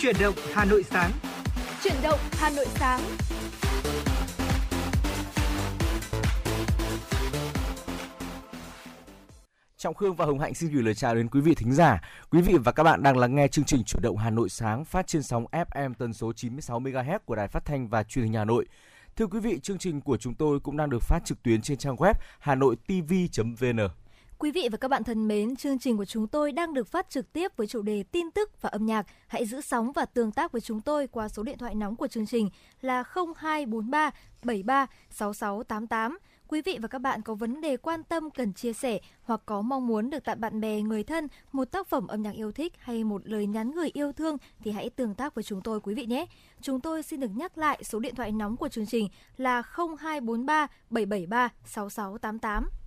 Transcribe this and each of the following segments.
Chuyển động Hà Nội sáng. Chuyển động Hà Nội sáng. Trọng Khương và Hồng Hạnh xin gửi lời chào đến quý vị thính giả. Quý vị và các bạn đang lắng nghe chương trình Chuyển động Hà Nội sáng phát trên sóng FM tần số 96 MHz của Đài Phát thanh và Truyền hình Hà Nội. Thưa quý vị, chương trình của chúng tôi cũng đang được phát trực tuyến trên trang web hanoitv.vn. Quý vị và các bạn thân mến, chương trình của chúng tôi đang được phát trực tiếp với chủ đề tin tức và âm nhạc. Hãy giữ sóng và tương tác với chúng tôi qua số điện thoại nóng của chương trình là 0243 73 6688. Quý vị và các bạn có vấn đề quan tâm cần chia sẻ hoặc có mong muốn được tặng bạn bè, người thân một tác phẩm âm nhạc yêu thích hay một lời nhắn gửi yêu thương thì hãy tương tác với chúng tôi quý vị nhé. Chúng tôi xin được nhắc lại số điện thoại nóng của chương trình là 0243 773 6688.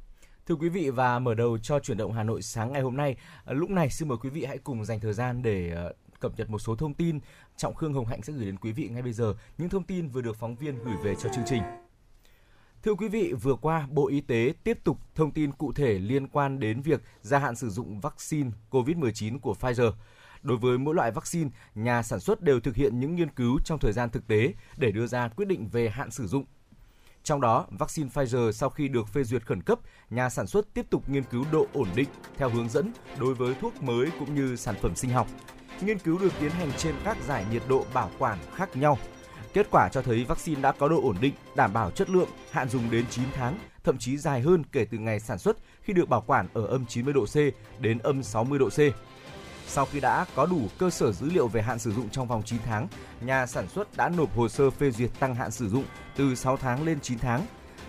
Thưa quý vị và mở đầu cho chuyển động Hà Nội sáng ngày hôm nay, à, lúc này xin mời quý vị hãy cùng dành thời gian để à, cập nhật một số thông tin Trọng Khương Hồng Hạnh sẽ gửi đến quý vị ngay bây giờ những thông tin vừa được phóng viên gửi về cho chương trình. Thưa quý vị, vừa qua Bộ Y tế tiếp tục thông tin cụ thể liên quan đến việc gia hạn sử dụng vaccine COVID-19 của Pfizer. Đối với mỗi loại vaccine, nhà sản xuất đều thực hiện những nghiên cứu trong thời gian thực tế để đưa ra quyết định về hạn sử dụng. Trong đó, vaccine Pfizer sau khi được phê duyệt khẩn cấp, nhà sản xuất tiếp tục nghiên cứu độ ổn định theo hướng dẫn đối với thuốc mới cũng như sản phẩm sinh học. Nghiên cứu được tiến hành trên các giải nhiệt độ bảo quản khác nhau – Kết quả cho thấy vaccine đã có độ ổn định, đảm bảo chất lượng, hạn dùng đến 9 tháng, thậm chí dài hơn kể từ ngày sản xuất khi được bảo quản ở âm 90 độ C đến âm 60 độ C. Sau khi đã có đủ cơ sở dữ liệu về hạn sử dụng trong vòng 9 tháng, nhà sản xuất đã nộp hồ sơ phê duyệt tăng hạn sử dụng từ 6 tháng lên 9 tháng.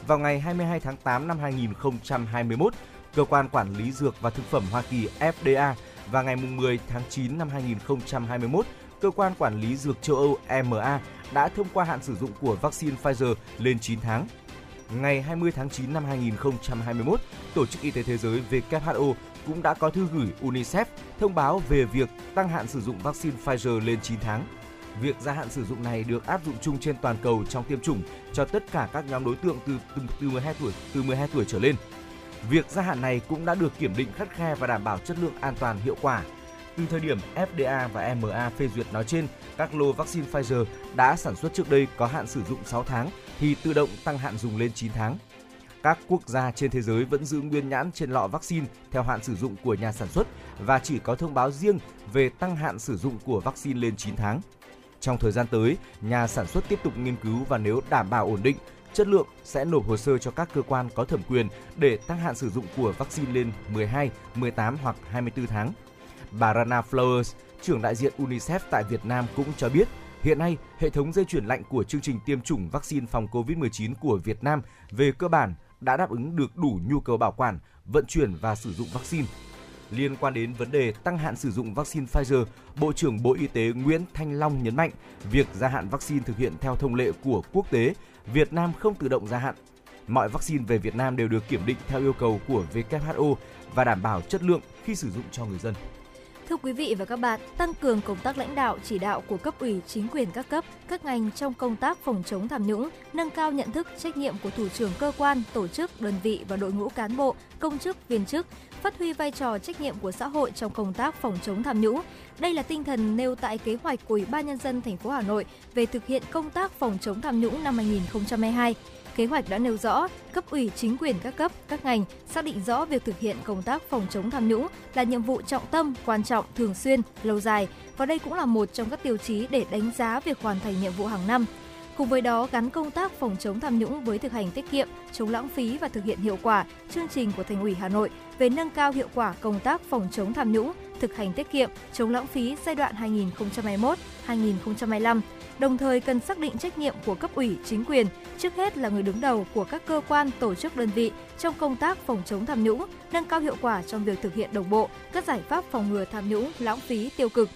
Vào ngày 22 tháng 8 năm 2021, Cơ quan Quản lý Dược và Thực phẩm Hoa Kỳ FDA và ngày 10 tháng 9 năm 2021, Cơ quan Quản lý Dược châu Âu EMA đã thông qua hạn sử dụng của vaccine Pfizer lên 9 tháng. Ngày 20 tháng 9 năm 2021, Tổ chức Y tế Thế giới WHO cũng đã có thư gửi UNICEF thông báo về việc tăng hạn sử dụng vaccine Pfizer lên 9 tháng. Việc gia hạn sử dụng này được áp dụng chung trên toàn cầu trong tiêm chủng cho tất cả các nhóm đối tượng từ từ, từ 12 tuổi từ 12 tuổi trở lên. Việc gia hạn này cũng đã được kiểm định khắt khe và đảm bảo chất lượng an toàn hiệu quả từ thời điểm FDA và EMA phê duyệt nói trên, các lô vaccine Pfizer đã sản xuất trước đây có hạn sử dụng 6 tháng thì tự động tăng hạn dùng lên 9 tháng. Các quốc gia trên thế giới vẫn giữ nguyên nhãn trên lọ vaccine theo hạn sử dụng của nhà sản xuất và chỉ có thông báo riêng về tăng hạn sử dụng của vaccine lên 9 tháng. Trong thời gian tới, nhà sản xuất tiếp tục nghiên cứu và nếu đảm bảo ổn định, chất lượng sẽ nộp hồ sơ cho các cơ quan có thẩm quyền để tăng hạn sử dụng của vaccine lên 12, 18 hoặc 24 tháng. Bà Rana Flowers, trưởng đại diện UNICEF tại Việt Nam cũng cho biết, hiện nay hệ thống dây chuyển lạnh của chương trình tiêm chủng vaccine phòng COVID-19 của Việt Nam về cơ bản đã đáp ứng được đủ nhu cầu bảo quản, vận chuyển và sử dụng vaccine. Liên quan đến vấn đề tăng hạn sử dụng vaccine Pfizer, Bộ trưởng Bộ Y tế Nguyễn Thanh Long nhấn mạnh, việc gia hạn vaccine thực hiện theo thông lệ của quốc tế, Việt Nam không tự động gia hạn. Mọi vaccine về Việt Nam đều được kiểm định theo yêu cầu của WHO và đảm bảo chất lượng khi sử dụng cho người dân. Thưa quý vị và các bạn, tăng cường công tác lãnh đạo chỉ đạo của cấp ủy chính quyền các cấp, các ngành trong công tác phòng chống tham nhũng, nâng cao nhận thức trách nhiệm của thủ trưởng cơ quan, tổ chức, đơn vị và đội ngũ cán bộ, công chức, viên chức, phát huy vai trò trách nhiệm của xã hội trong công tác phòng chống tham nhũng. Đây là tinh thần nêu tại kế hoạch của Ủy ban nhân dân thành phố Hà Nội về thực hiện công tác phòng chống tham nhũng năm 2022 Kế hoạch đã nêu rõ, cấp ủy chính quyền các cấp, các ngành xác định rõ việc thực hiện công tác phòng chống tham nhũng là nhiệm vụ trọng tâm, quan trọng, thường xuyên, lâu dài và đây cũng là một trong các tiêu chí để đánh giá việc hoàn thành nhiệm vụ hàng năm. Cùng với đó, gắn công tác phòng chống tham nhũng với thực hành tiết kiệm, chống lãng phí và thực hiện hiệu quả chương trình của Thành ủy Hà Nội về nâng cao hiệu quả công tác phòng chống tham nhũng, thực hành tiết kiệm, chống lãng phí giai đoạn 2021-2025 đồng thời cần xác định trách nhiệm của cấp ủy chính quyền, trước hết là người đứng đầu của các cơ quan, tổ chức đơn vị trong công tác phòng chống tham nhũng, nâng cao hiệu quả trong việc thực hiện đồng bộ các giải pháp phòng ngừa tham nhũng, lãng phí, tiêu cực,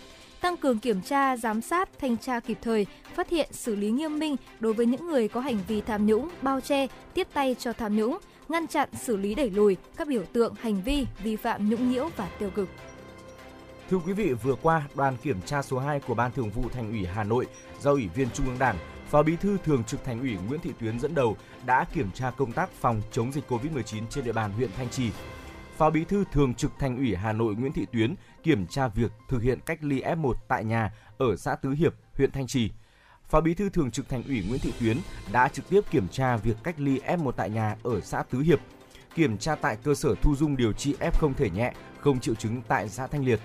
tăng cường kiểm tra, giám sát, thanh tra kịp thời, phát hiện, xử lý nghiêm minh đối với những người có hành vi tham nhũng, bao che, tiếp tay cho tham nhũng, ngăn chặn, xử lý đẩy lùi các biểu tượng hành vi vi phạm nhũng nhiễu và tiêu cực. Thưa quý vị, vừa qua, đoàn kiểm tra số 2 của Ban Thường vụ Thành ủy Hà Nội do Ủy viên Trung ương Đảng, Phó Bí thư Thường trực Thành ủy Nguyễn Thị Tuyến dẫn đầu đã kiểm tra công tác phòng chống dịch COVID-19 trên địa bàn huyện Thanh Trì. Phó Bí thư Thường trực Thành ủy Hà Nội Nguyễn Thị Tuyến kiểm tra việc thực hiện cách ly F1 tại nhà ở xã Tứ Hiệp, huyện Thanh Trì. Phó Bí thư Thường trực Thành ủy Nguyễn Thị Tuyến đã trực tiếp kiểm tra việc cách ly F1 tại nhà ở xã Tứ Hiệp, kiểm tra tại cơ sở thu dung điều trị f0 thể nhẹ, không triệu chứng tại xã Thanh Liệt.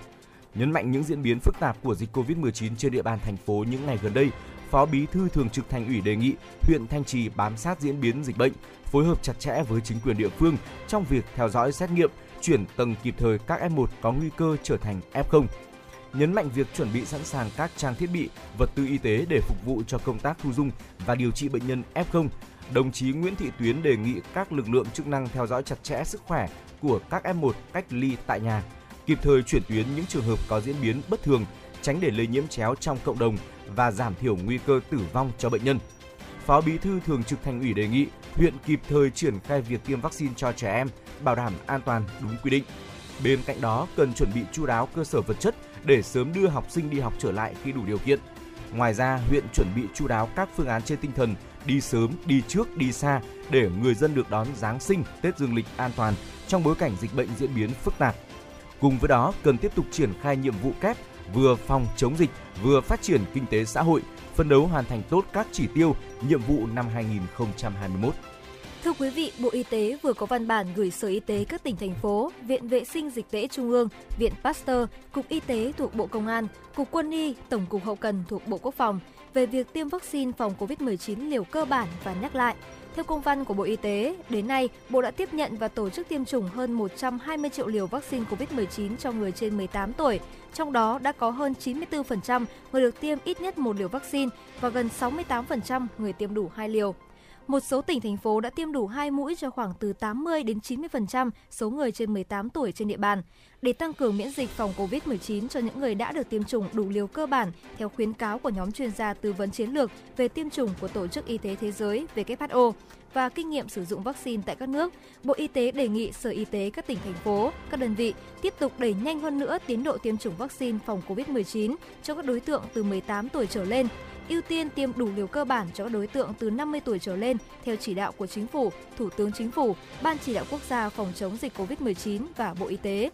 Nhấn mạnh những diễn biến phức tạp của dịch COVID-19 trên địa bàn thành phố những ngày gần đây, Phó Bí thư Thường trực Thành ủy đề nghị huyện Thanh Trì bám sát diễn biến dịch bệnh, phối hợp chặt chẽ với chính quyền địa phương trong việc theo dõi xét nghiệm, chuyển tầng kịp thời các F1 có nguy cơ trở thành F0. Nhấn mạnh việc chuẩn bị sẵn sàng các trang thiết bị, vật tư y tế để phục vụ cho công tác thu dung và điều trị bệnh nhân F0. Đồng chí Nguyễn Thị Tuyến đề nghị các lực lượng chức năng theo dõi chặt chẽ sức khỏe của các F1 cách ly tại nhà, kịp thời chuyển tuyến những trường hợp có diễn biến bất thường, tránh để lây nhiễm chéo trong cộng đồng và giảm thiểu nguy cơ tử vong cho bệnh nhân. Phó Bí thư Thường trực Thành ủy đề nghị huyện kịp thời triển khai việc tiêm vaccine cho trẻ em, bảo đảm an toàn đúng quy định. Bên cạnh đó, cần chuẩn bị chu đáo cơ sở vật chất để sớm đưa học sinh đi học trở lại khi đủ điều kiện. Ngoài ra, huyện chuẩn bị chu đáo các phương án trên tinh thần đi sớm, đi trước, đi xa để người dân được đón Giáng sinh, Tết Dương lịch an toàn trong bối cảnh dịch bệnh diễn biến phức tạp. Cùng với đó, cần tiếp tục triển khai nhiệm vụ kép vừa phòng chống dịch, vừa phát triển kinh tế xã hội, phân đấu hoàn thành tốt các chỉ tiêu, nhiệm vụ năm 2021. Thưa quý vị, Bộ Y tế vừa có văn bản gửi Sở Y tế các tỉnh thành phố, Viện Vệ sinh Dịch tễ Trung ương, Viện Pasteur, Cục Y tế thuộc Bộ Công an, Cục Quân y, Tổng cục Hậu cần thuộc Bộ Quốc phòng về việc tiêm vaccine phòng COVID-19 liều cơ bản và nhắc lại. Theo công văn của Bộ Y tế, đến nay, Bộ đã tiếp nhận và tổ chức tiêm chủng hơn 120 triệu liều vaccine COVID-19 cho người trên 18 tuổi. Trong đó đã có hơn 94% người được tiêm ít nhất một liều vaccine và gần 68% người tiêm đủ hai liều. Một số tỉnh thành phố đã tiêm đủ 2 mũi cho khoảng từ 80 đến 90% số người trên 18 tuổi trên địa bàn. Để tăng cường miễn dịch phòng COVID-19 cho những người đã được tiêm chủng đủ liều cơ bản theo khuyến cáo của nhóm chuyên gia tư vấn chiến lược về tiêm chủng của Tổ chức Y tế Thế giới WHO và kinh nghiệm sử dụng vaccine tại các nước, Bộ Y tế đề nghị Sở Y tế các tỉnh thành phố, các đơn vị tiếp tục đẩy nhanh hơn nữa tiến độ tiêm chủng vaccine phòng COVID-19 cho các đối tượng từ 18 tuổi trở lên ưu tiên tiêm đủ liều cơ bản cho các đối tượng từ 50 tuổi trở lên theo chỉ đạo của Chính phủ, Thủ tướng Chính phủ, Ban chỉ đạo quốc gia phòng chống dịch COVID-19 và Bộ Y tế.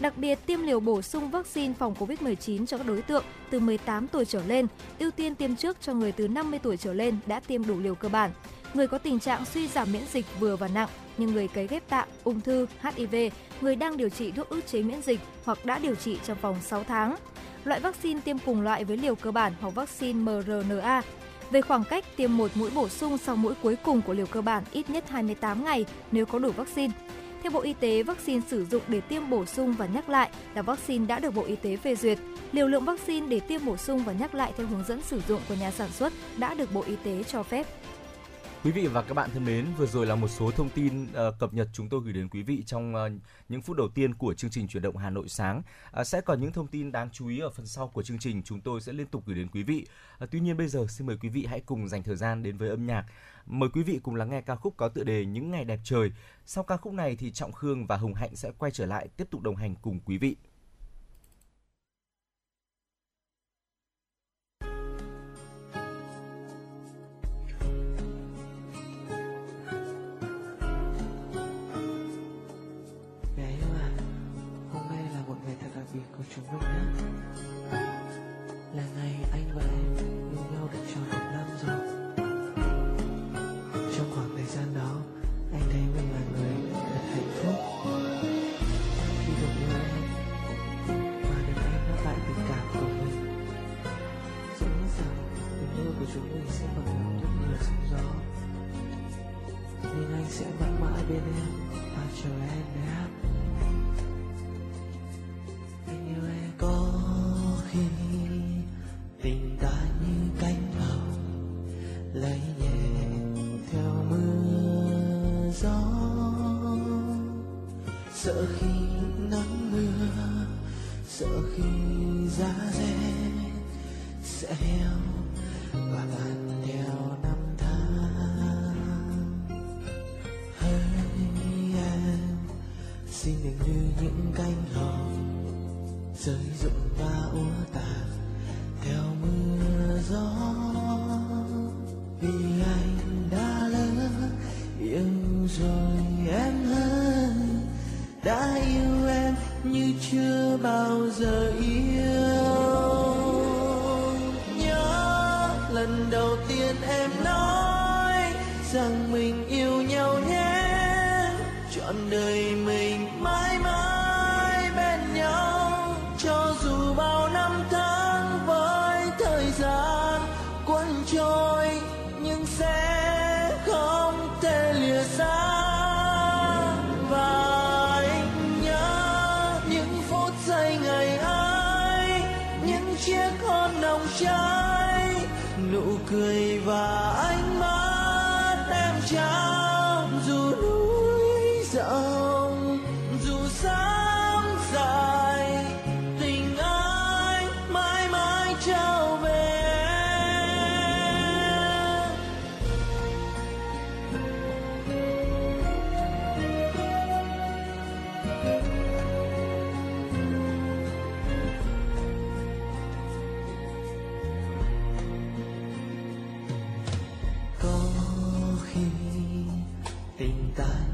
Đặc biệt tiêm liều bổ sung vaccine phòng COVID-19 cho các đối tượng từ 18 tuổi trở lên, ưu tiên tiêm trước cho người từ 50 tuổi trở lên đã tiêm đủ liều cơ bản. Người có tình trạng suy giảm miễn dịch vừa và nặng như người cấy ghép tạng, ung thư, HIV, người đang điều trị thuốc ức chế miễn dịch hoặc đã điều trị trong vòng 6 tháng loại vaccine tiêm cùng loại với liều cơ bản hoặc vaccine mRNA. Về khoảng cách tiêm một mũi bổ sung sau mũi cuối cùng của liều cơ bản ít nhất 28 ngày nếu có đủ vaccine. Theo Bộ Y tế, vaccine sử dụng để tiêm bổ sung và nhắc lại là vaccine đã được Bộ Y tế phê duyệt. Liều lượng vaccine để tiêm bổ sung và nhắc lại theo hướng dẫn sử dụng của nhà sản xuất đã được Bộ Y tế cho phép. Quý vị và các bạn thân mến, vừa rồi là một số thông tin uh, cập nhật chúng tôi gửi đến quý vị trong uh, những phút đầu tiên của chương trình chuyển động Hà Nội sáng. Uh, sẽ còn những thông tin đáng chú ý ở phần sau của chương trình chúng tôi sẽ liên tục gửi đến quý vị. Uh, tuy nhiên bây giờ xin mời quý vị hãy cùng dành thời gian đến với âm nhạc. Mời quý vị cùng lắng nghe ca khúc có tựa đề Những ngày đẹp trời. Sau ca khúc này thì Trọng Khương và Hồng Hạnh sẽ quay trở lại tiếp tục đồng hành cùng quý vị. Chúng mình nhé. Là ngày anh và em yêu nhau được tròn một năm rồi. Trong khoảng thời gian đó, anh thấy mình là người thật hạnh phúc. Khi được yêu em, và được em đáp lại tình cảm của mình dẫu biết rằng tình yêu của chúng mình sẽ bằng lòng rất nhiều sóng gió nhưng anh sẽ mãi mãi bên em và chờ em nhé. looking tình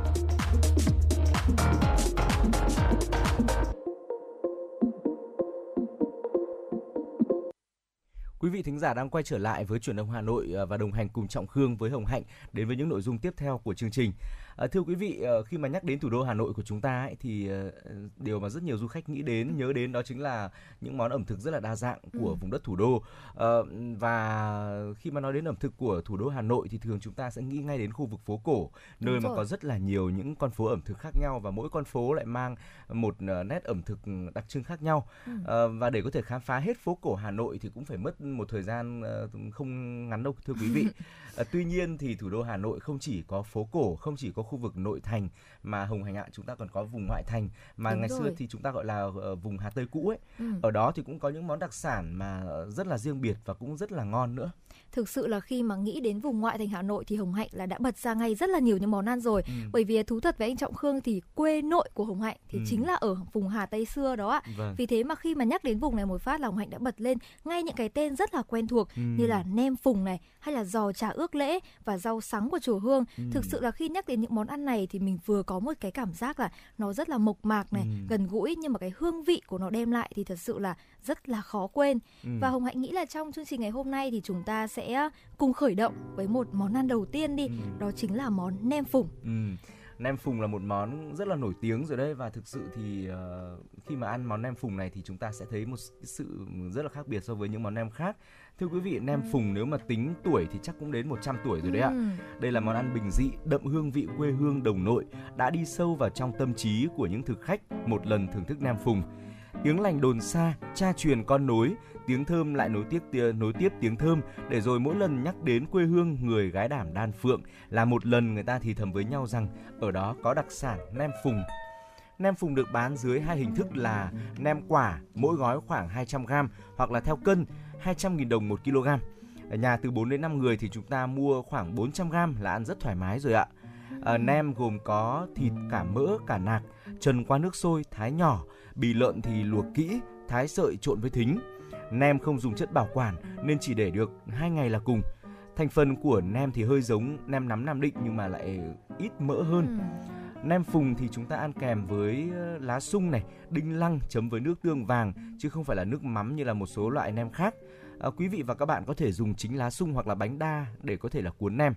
Vị thính giả đang quay trở lại với chuyển động Hà Nội à, và đồng hành cùng Trọng Khương với Hồng Hạnh đến với những nội dung tiếp theo của chương trình. À, thưa quý vị, à, khi mà nhắc đến thủ đô Hà Nội của chúng ta ấy, thì à, điều mà rất nhiều du khách nghĩ đến, nhớ đến đó chính là những món ẩm thực rất là đa dạng của Ừ. vùng đất thủ đô. Ờ, và khi mà nói đến ẩm thực của thủ đô Hà Nội thì thường chúng ta sẽ nghĩ ngay đến khu vực phố cổ, nơi Đúng mà rồi. có rất là nhiều những con phố ẩm thực khác nhau và mỗi con phố lại mang một à, nét ẩm thực đặc trưng khác nhau. Ừ. Ờ, và để có thể khám phá hết phố cổ Hà Nội thì cũng phải mất một thời gian ờ, không ngắn đâu thưa quý vị. Ờ, tuy nhiên thì thủ đô Hà Nội không chỉ có phố cổ, không chỉ có khu vực nội thành mà Hồng Hành ạ chúng ta còn có vùng ngoại thành mà Đúng ngày xưa rồi. thì chúng ta gọi là ờ, vùng Hà Tây cũ ấy. Ừ. Ở đó thì cũng có những món đặc sản mà rất là riêng biệt và cũng rất là ngon nữa. Thực sự là khi mà nghĩ đến vùng ngoại thành Hà Nội thì Hồng Hạnh là đã bật ra ngay rất là nhiều những món ăn rồi. Ừ. Bởi vì thú thật với anh Trọng Khương thì quê nội của Hồng Hạnh thì Ừ. chính là ở vùng Hà Tây xưa đó ạ. Vâng. Vì thế mà khi mà nhắc đến vùng này một phát là Hồng Hạnh đã bật lên ngay những cái tên rất là quen thuộc Ừ. như là nem phùng này hay là giò trà ước lễ và rau sắn của chùa Hương. Ừ. Thực sự là khi nhắc đến những món ăn này thì mình vừa có một cái cảm giác là nó rất là mộc mạc này, Ừ. gần gũi nhưng mà cái hương vị của nó đem lại thì thật sự là rất là khó quên. Ừ. Và Hồng Hạnh nghĩ là trong chương trình ngày hôm nay thì chúng ta sẽ cùng khởi động với một món ăn đầu tiên đi, Ừ. đó chính là món nem phùng. Ừ. Nem phùng là một món rất là nổi tiếng rồi đấy và thực sự thì uh, khi mà ăn món nem phùng này thì chúng ta sẽ thấy một sự rất là khác biệt so với những món nem khác. Thưa quý vị, nem phùng nếu mà tính tuổi thì chắc cũng đến 100 tuổi rồi đấy ạ. Ừ. Đây là món ăn bình dị, đậm hương vị quê hương đồng nội, đã đi sâu vào trong tâm trí của những thực khách một lần thưởng thức nem phùng. Tiếng lành đồn xa, cha truyền con nối, tiếng thơm lại nối tiếp nối tiếp tiếng thơm để rồi mỗi lần nhắc đến quê hương người gái đảm đan phượng là một lần người ta thì thầm với nhau rằng ở đó có đặc sản nem phùng Nem phùng được bán dưới hai hình thức là nem quả, mỗi gói khoảng 200 g hoặc là theo cân 200.000 đồng 1 kg. Ở nhà từ 4 đến 5 người thì chúng ta mua khoảng 400 g là ăn rất thoải mái rồi ạ. À, nem gồm có thịt cả mỡ cả nạc, trần qua nước sôi, thái nhỏ, bì lợn thì luộc kỹ, thái sợi trộn với thính. Nem không dùng chất bảo quản nên chỉ để được 2 ngày là cùng. Thành phần của nem thì hơi giống nem nắm Nam Định nhưng mà lại ít mỡ hơn. Ừ. Nem phùng thì chúng ta ăn kèm với ờ, lá sung này, đinh lăng chấm với nước tương vàng chứ không phải là nước mắm như là một số loại nem khác. À, quý vị và các bạn có thể dùng chính lá sung hoặc là bánh đa để có thể là cuốn nem.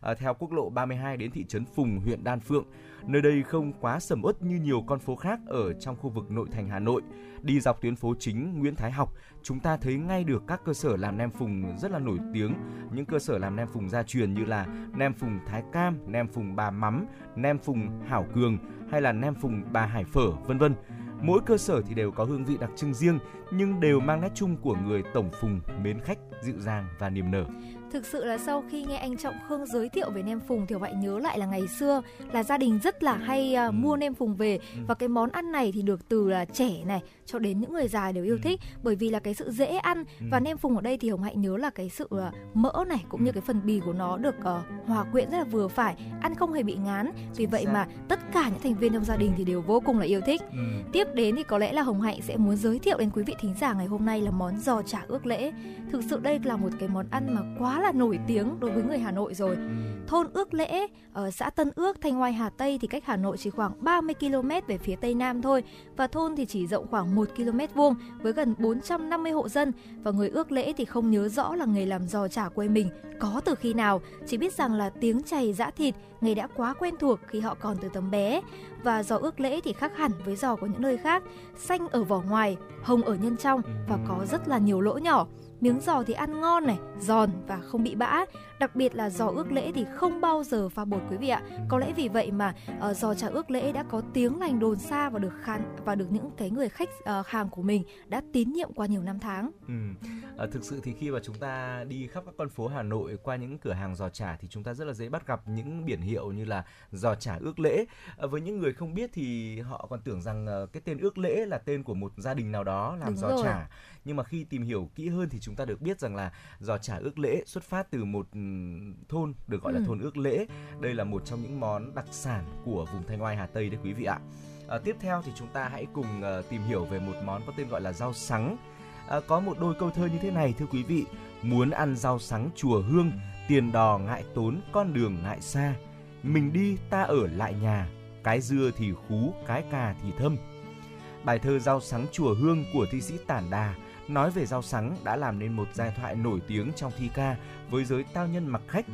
À, theo quốc lộ 32 đến thị trấn Phùng, huyện Đan Phượng, nơi đây không quá sầm uất như nhiều con phố khác ở trong khu vực nội thành Hà Nội. Đi dọc tuyến phố chính Nguyễn Thái Học, chúng ta thấy ngay được các cơ sở làm nem phùng rất là nổi tiếng. Những cơ sở làm nem phùng gia truyền như là nem phùng Thái Cam, nem phùng Bà Mắm, nem phùng Hảo Cường hay là nem phùng Bà Hải Phở, vân vân. Mỗi cơ sở thì đều có hương vị đặc trưng riêng nhưng đều mang nét chung của người tổng phùng mến khách, dịu dàng và niềm nở. Thực sự là sau khi nghe anh Trọng Khương giới thiệu về nem phùng thì Hậu nhớ lại là ngày xưa là gia đình rất là hay uh, mua nem phùng về Ừ. và cái món ăn này thì được từ là trẻ này cho đến những người già đều yêu Ừ. thích bởi vì là cái sự dễ ăn và nem phùng ở đây thì Hồng Hạnh nhớ là cái sự uh, mỡ này cũng như cái phần bì của nó được uh, hòa quyện rất là vừa phải, ăn không hề bị ngán. Vì vậy mà tất cả những thành viên trong gia đình thì đều vô cùng là yêu thích. Tiếp đến thì có lẽ là Hồng Hạnh sẽ muốn giới thiệu đến quý vị thính giả ngày hôm nay là món giò chả ước lễ. Thực sự đây là một cái món ăn mà quá là nổi tiếng đối với người Hà Nội rồi. Ừ. Thôn Ước Lễ ở xã Tân Ước, Thanh Oai, Hà Tây thì cách Hà Nội chỉ khoảng 30 km về phía tây nam thôi và thôn thì chỉ rộng khoảng 1 km vuông với gần 450 hộ dân và người Ước Lễ thì không nhớ rõ là nghề làm giò chả quê mình có từ khi nào, chỉ biết rằng là tiếng chày giã thịt nghề đã quá quen thuộc khi họ còn từ tấm bé và giò Ước Lễ thì khác hẳn với giò của những nơi khác, xanh ở vỏ ngoài, hồng ở nhân trong và có rất là nhiều lỗ nhỏ. Miếng giò thì ăn ngon này, giòn và không bị bã. Đặc biệt là giò ước lễ thì không bao giờ pha bột quý vị ạ. Có lẽ vì vậy mà uh, giò chả ước lễ đã có tiếng lành đồn xa và được khán và được những cái người khách uh, hàng của mình đã tín nhiệm qua nhiều năm tháng. Ừ. À, thực sự thì khi mà chúng ta đi khắp các con phố Hà Nội qua những cửa hàng giò chả thì chúng ta rất là dễ bắt gặp những biển hiệu như là giò chả ước lễ. À, với những người không biết thì họ còn tưởng rằng ờ, cái tên ước lễ là tên của một gia đình nào đó làm Đúng giò rồi. chả. Nhưng mà khi tìm hiểu kỹ hơn thì chúng ta được biết rằng là giò chả ước lễ xuất phát từ một ừm, thôn được gọi là Ừ. thôn ước lễ. Đây là một trong những món đặc sản của vùng Thanh Oai Hà Tây đấy quý vị ạ. À, tiếp theo thì chúng ta hãy cùng ờ, tìm hiểu về một món có tên gọi là rau sắn. À, có một đôi câu thơ như thế này thưa quý vị muốn ăn rau sắn chùa hương tiền đò ngại tốn con đường ngại xa mình đi ta ở lại nhà cái dưa thì khú cái cà thì thâm bài thơ rau sắn chùa hương của thi sĩ tản đà nói về rau sắn đã làm nên một giai thoại nổi tiếng trong thi ca với giới tao nhân mặc khách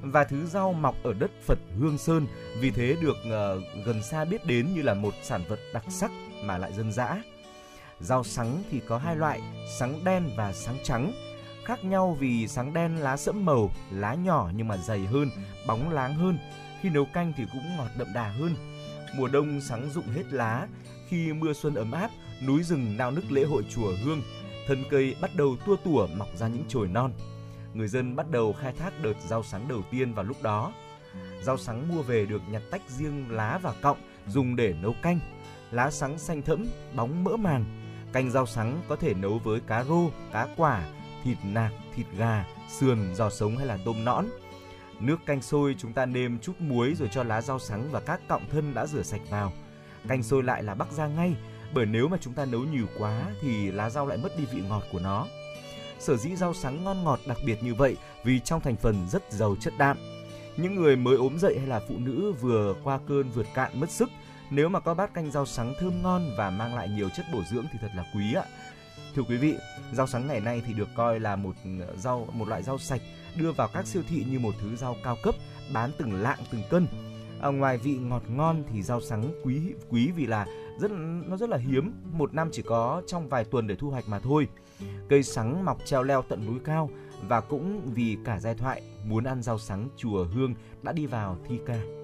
và thứ rau mọc ở đất Phật Hương Sơn vì thế được uh, gần xa biết đến như là một sản vật đặc sắc mà lại dân dã. Rau sắn thì có hai loại, sắn đen và sắn trắng. Khác nhau vì sắn đen lá sẫm màu, lá nhỏ nhưng mà dày hơn, bóng láng hơn. Khi nấu canh thì cũng ngọt đậm đà hơn. Mùa đông sắn rụng hết lá, khi mưa xuân ấm áp, núi rừng nao nức lễ hội chùa Hương, thân cây bắt đầu tua tủa mọc ra những chồi non. Người dân bắt đầu khai thác đợt rau sắn đầu tiên vào lúc đó. Rau sắn mua về được nhặt tách riêng lá và cọng dùng để nấu canh. Lá sắn xanh thẫm, bóng mỡ màng. Canh rau sắn có thể nấu với cá rô, cá quả, thịt nạc, thịt gà, sườn, giò sống hay là tôm nõn. Nước canh sôi chúng ta nêm chút muối rồi cho lá rau sắn và các cọng thân đã rửa sạch vào. Canh sôi lại là bắc ra ngay, bởi nếu mà chúng ta nấu nhiều quá thì lá rau lại mất đi vị ngọt của nó. Sở dĩ rau sắn ngon ngọt đặc biệt như vậy vì trong thành phần rất giàu chất đạm. Những người mới ốm dậy hay là phụ nữ vừa qua cơn vượt cạn mất sức, nếu mà có bát canh rau sắn thơm ngon và mang lại nhiều chất bổ dưỡng thì thật là quý ạ. Thưa quý vị, rau sắn ngày nay thì được coi là một ờ, rau một loại rau sạch đưa vào các siêu thị như một thứ rau cao cấp bán từng lạng từng cân. À, ngoài vị ngọt ngon thì rau sắn quý quý vì là rất nó rất là hiếm, một năm chỉ có trong vài tuần để thu hoạch mà thôi. Cây sắn mọc treo leo tận núi cao và cũng vì cả giai thoại muốn ăn rau sắn chùa Hương đã đi vào thi ca.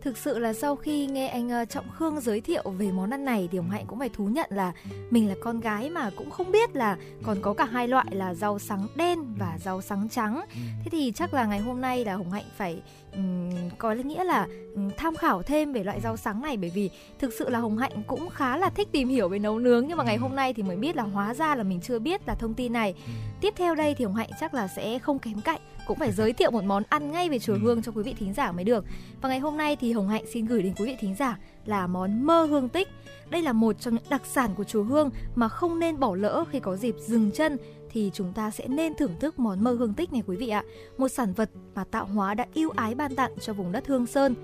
Thực sự là sau khi nghe anh ờ, Trọng Khương giới thiệu về món ăn này thì Hồng Hạnh cũng phải thú nhận là mình là con gái mà cũng không biết là còn có cả hai loại là rau sắng đen và rau sắng trắng. Thế thì chắc là ngày hôm nay là Hồng Hạnh phải um, có nghĩa là um, tham khảo thêm về loại rau sắng này bởi vì thực sự là Hồng Hạnh cũng khá là thích tìm hiểu về nấu nướng nhưng mà ngày hôm nay thì mới biết là hóa ra là mình chưa biết là thông tin này. Tiếp theo đây thì Hồng Hạnh chắc là sẽ không kém cạnh cũng phải giới thiệu một món ăn ngay về chùa Ừ. Hương cho quý vị thính giả mới được. Và ngày hôm nay thì Hồng Hạnh xin gửi đến quý vị thính giả là món mơ hương tích. Đây là một trong những đặc sản của chùa Hương mà không nên bỏ lỡ khi có dịp dừng chân thì chúng ta sẽ nên thưởng thức món mơ hương tích này quý vị ạ. Một sản vật mà tạo hóa đã yêu ái ban tặng cho vùng đất Hương Sơn.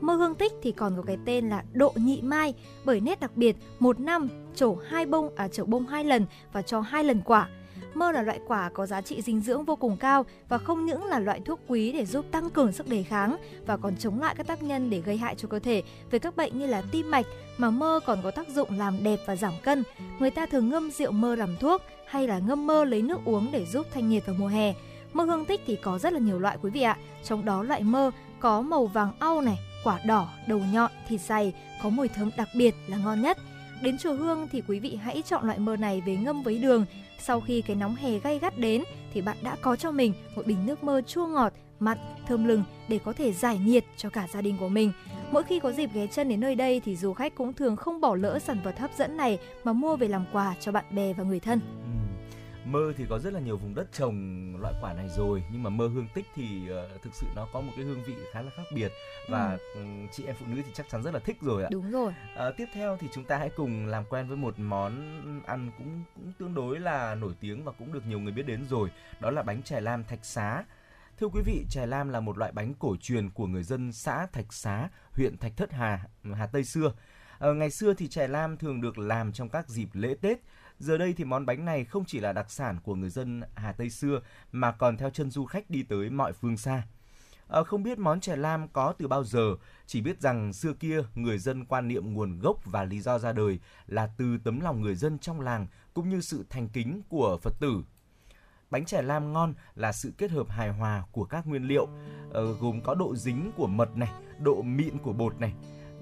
Mơ hương tích thì còn có cái tên là độ nhị mai bởi nét đặc biệt một năm trổ hai bông à trổ bông hai lần và cho hai lần quả. Mơ là loại quả có giá trị dinh dưỡng vô cùng cao và không những là loại thuốc quý để giúp tăng cường sức đề kháng và còn chống lại các tác nhân để gây hại cho cơ thể về các bệnh như là tim mạch mà mơ còn có tác dụng làm đẹp và giảm cân. Người ta thường ngâm rượu mơ làm thuốc hay là ngâm mơ lấy nước uống để giúp thanh nhiệt vào mùa hè. Mơ hương tích thì có rất là nhiều loại quý vị ạ. Trong đó loại mơ có màu vàng au này, quả đỏ, đầu nhọn, thịt dày, có mùi thơm đặc biệt là ngon nhất. Đến chùa Hương thì quý vị hãy chọn loại mơ này về ngâm với đường. Sau khi cái nóng hè gay gắt đến thì bạn đã có cho mình một bình nước mơ chua ngọt, mặn, thơm lừng để có thể giải nhiệt cho cả gia đình của mình. Mỗi khi có dịp ghé chân đến nơi đây thì du khách cũng thường không bỏ lỡ sản vật hấp dẫn này mà mua về làm quà cho bạn bè và người thân. Ừ. Mơ thì có rất là nhiều vùng đất trồng loại quả này rồi nhưng mà mơ hương tích thì ờ, thực sự nó có một cái hương vị khá là khác biệt và ừm, chị em phụ nữ thì chắc chắn rất là thích rồi ạ. Đúng rồi. Ờ, tiếp theo thì chúng ta hãy cùng làm quen với một món ăn cũng cũng tương đối là nổi tiếng và cũng được nhiều người biết đến rồi, đó là bánh chè lam thạch xá. Thưa quý vị, chè lam là một loại bánh cổ truyền của người dân xã Thạch Xá, huyện Thạch Thất Hà, Hà Tây xưa. Ờ, ngày xưa thì chè lam thường được làm trong các dịp lễ Tết. Giờ đây thì món bánh này không chỉ là đặc sản của người dân Hà Tây xưa mà còn theo chân du khách đi tới mọi phương xa. À, không biết món chè lam có từ bao giờ, chỉ biết rằng xưa kia người dân quan niệm nguồn gốc và lý do ra đời là từ tấm lòng người dân trong làng cũng như sự thành kính của Phật tử. Bánh chè lam ngon là sự kết hợp hài hòa của các nguyên liệu, ờ, gồm có độ dính của mật này, độ mịn của bột này.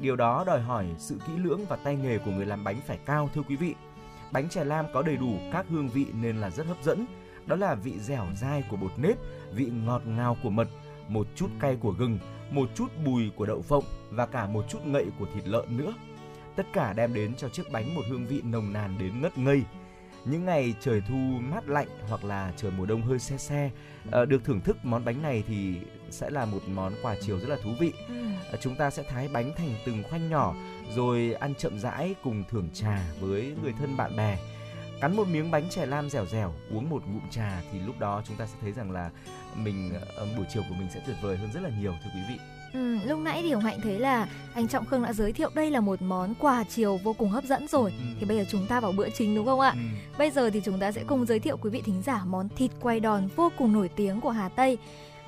Điều đó đòi hỏi sự kỹ lưỡng và tay nghề của người làm bánh phải cao thưa quý vị. Bánh chè lam có đầy đủ các hương vị nên là rất hấp dẫn. Đó là vị dẻo dai của bột nếp, vị ngọt ngào của mật, một chút cay của gừng, một chút bùi của đậu phộng và cả một chút ngậy của thịt lợn nữa. Tất cả đem đến cho chiếc bánh một hương vị nồng nàn đến ngất ngây. Những ngày trời thu mát lạnh hoặc là trời mùa đông hơi se se, ờ, được thưởng thức món bánh này thì sẽ là một món quà chiều rất là thú vị. Ờ, Chúng ta sẽ thái bánh thành từng khoanh nhỏ rồi ăn chậm rãi cùng thưởng trà với người thân bạn bè. Cắn một miếng bánh chè lam dẻo dẻo, uống một ngụm trà thì lúc đó chúng ta sẽ thấy rằng là mình ờ, buổi chiều của mình sẽ tuyệt vời hơn rất là nhiều thưa quý vị. Ừ, lúc nãy thì Hồng Hạnh thấy là anh Trọng Khương đã giới thiệu đây là một món quà chiều vô cùng hấp dẫn rồi. Ừ. Thì bây giờ chúng ta vào bữa chính đúng không ạ? Ừ. Bây giờ thì chúng ta sẽ cùng giới thiệu quý vị thính giả món thịt quay đòn vô cùng nổi tiếng của Hà Tây.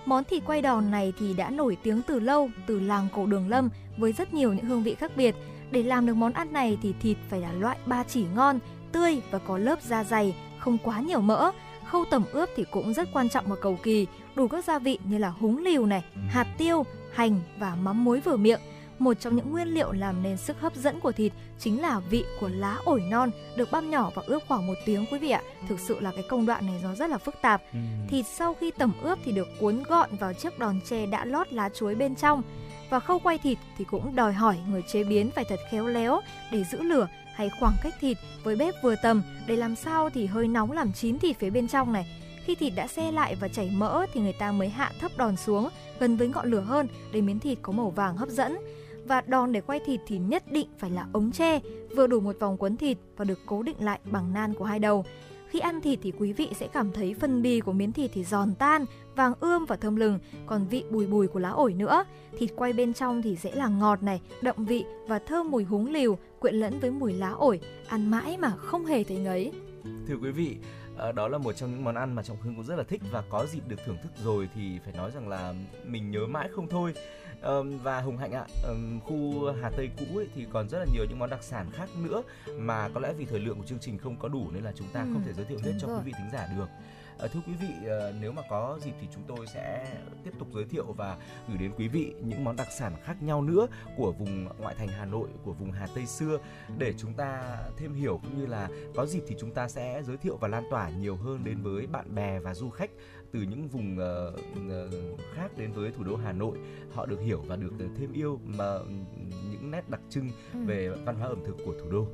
Món thịt quay đòn này thì đã nổi tiếng từ lâu từ làng cổ Đường Lâm với rất nhiều những hương vị khác biệt. Để làm được món ăn này thì thịt phải là loại ba chỉ ngon, tươi và có lớp da dày, không quá nhiều mỡ. Khâu tẩm ướp thì cũng rất quan trọng và cầu kỳ, đủ các gia vị như là húng liều này, hạt tiêu, hành và mắm muối vừa miệng. Một trong những nguyên liệu làm nên sức hấp dẫn của thịt chính là vị của lá ổi non được băm nhỏ và ướp khoảng một tiếng quý vị ạ. Thực sự là cái công đoạn này nó rất là phức tạp. Ừ. Thịt sau khi tẩm ướp thì được cuốn gọn vào chiếc đòn tre đã lót lá chuối bên trong. Và khâu quay thịt thì cũng đòi hỏi người chế biến phải thật khéo léo để giữ lửa hay khoảng cách thịt với bếp vừa tầm để làm sao thì hơi nóng làm chín thịt phía bên trong này. Khi thịt đã xe lại và chảy mỡ thì người ta mới hạ thấp đòn xuống gần với ngọn lửa hơn để miếng thịt có màu vàng hấp dẫn. Và đòn để quay thịt thì nhất định phải là ống tre, vừa đủ một vòng quấn thịt và được cố định lại bằng nan của hai đầu. Khi ăn thịt thì quý vị sẽ cảm thấy phần bì của miếng thịt thì giòn tan, vàng ươm và thơm lừng, còn vị bùi bùi của lá ổi nữa. Thịt quay bên trong thì sẽ là ngọt này, đậm vị và thơm mùi húng liều quyện lẫn với mùi lá ổi, ăn mãi mà không hề thấy ngấy. thưa quý vị ờ, đó là một trong những món ăn mà trọng khương cũng rất là thích và có dịp được thưởng thức rồi thì phải nói rằng là mình nhớ mãi không thôi và hồng hạnh ạ ờm, khu hà tây cũ ấy thì còn rất là nhiều những món đặc sản khác nữa mà có lẽ vì thời lượng của chương trình không có đủ nên là chúng ta Ừ, không thể giới thiệu hết cho rồi. quý vị thính giả được thưa quý vị ờ, nếu mà có dịp thì chúng tôi sẽ tiếp tục giới thiệu và gửi đến quý vị những món đặc sản khác nhau nữa của vùng ngoại thành Hà Nội của vùng Hà Tây xưa để chúng ta thêm hiểu cũng như là có dịp thì chúng ta sẽ giới thiệu và lan tỏa nhiều hơn đến với bạn bè và du khách từ những vùng ờ, ờ, khác đến với thủ đô Hà Nội họ được hiểu và được thêm yêu mà những nét đặc trưng Ừ. về văn hóa ẩm thực của thủ đô.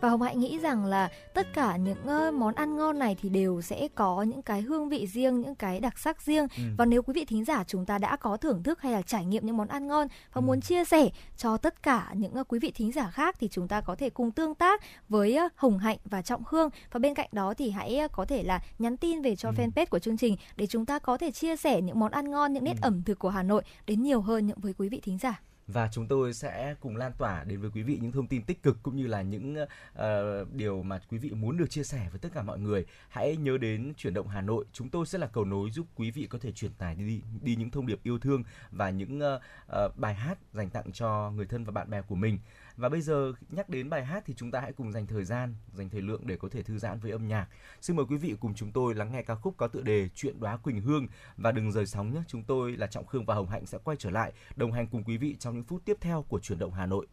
Và Hồng Hạnh nghĩ rằng là tất cả những món ăn ngon này thì đều sẽ có những cái hương vị riêng, những cái đặc sắc riêng. Ừ. Và nếu quý vị thính giả chúng ta đã có thưởng thức hay là trải nghiệm những món ăn ngon và Ừ. muốn chia sẻ cho tất cả những quý vị thính giả khác thì chúng ta có thể cùng tương tác với ờ, Hồng Hạnh và Trọng Hương. Và bên cạnh đó thì hãy có thể là nhắn tin về cho Ừ. fanpage của chương trình để chúng ta có thể chia sẻ những món ăn ngon, những nét Ừ. ẩm thực của Hà Nội đến nhiều hơn những với quý vị thính giả và chúng tôi sẽ cùng lan tỏa đến với quý vị những thông tin tích cực cũng như là những uh, điều mà quý vị muốn được chia sẻ với tất cả mọi người. Hãy nhớ đến chuyển động Hà Nội, chúng tôi sẽ là cầu nối giúp quý vị có thể truyền tải đi đi những thông điệp yêu thương và những uh, uh, bài hát dành tặng cho người thân và bạn bè của mình. Và bây giờ nhắc đến bài hát thì chúng ta hãy cùng dành thời gian, dành thời lượng để có thể thư giãn với âm nhạc. Xin mời quý vị cùng chúng tôi lắng nghe ca khúc có tựa đề Chuyện đóa Quỳnh Hương và đừng rời sóng nhé. Chúng tôi là Trọng Khương và Hồng Hạnh sẽ quay trở lại đồng hành cùng quý vị trong những phút tiếp theo của chuyển động Hà Nội.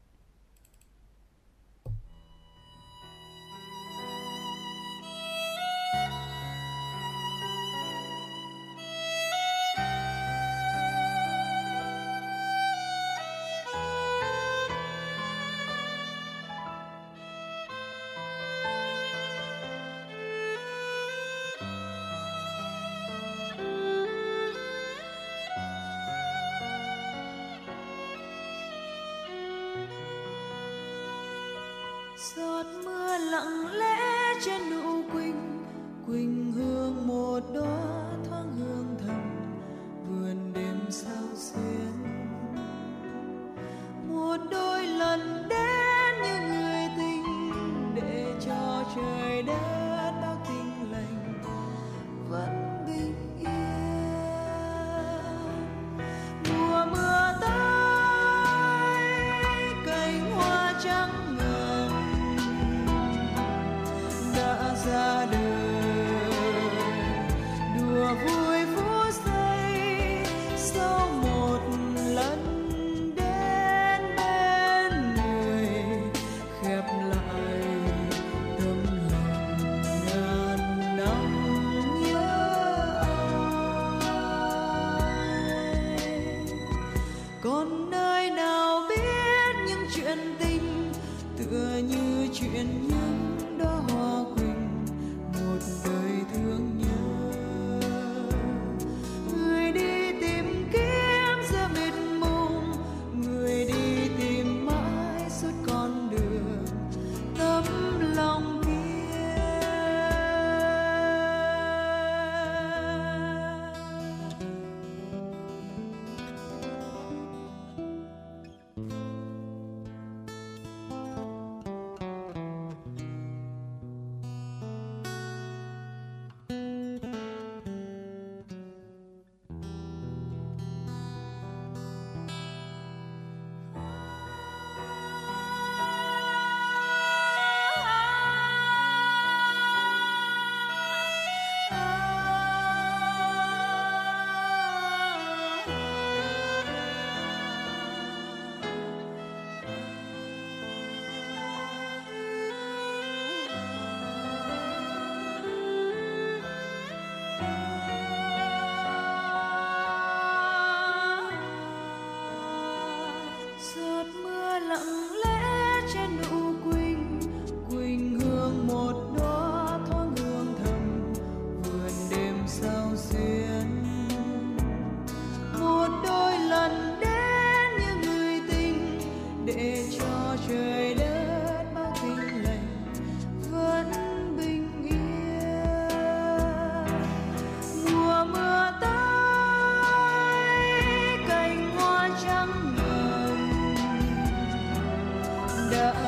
Yeah.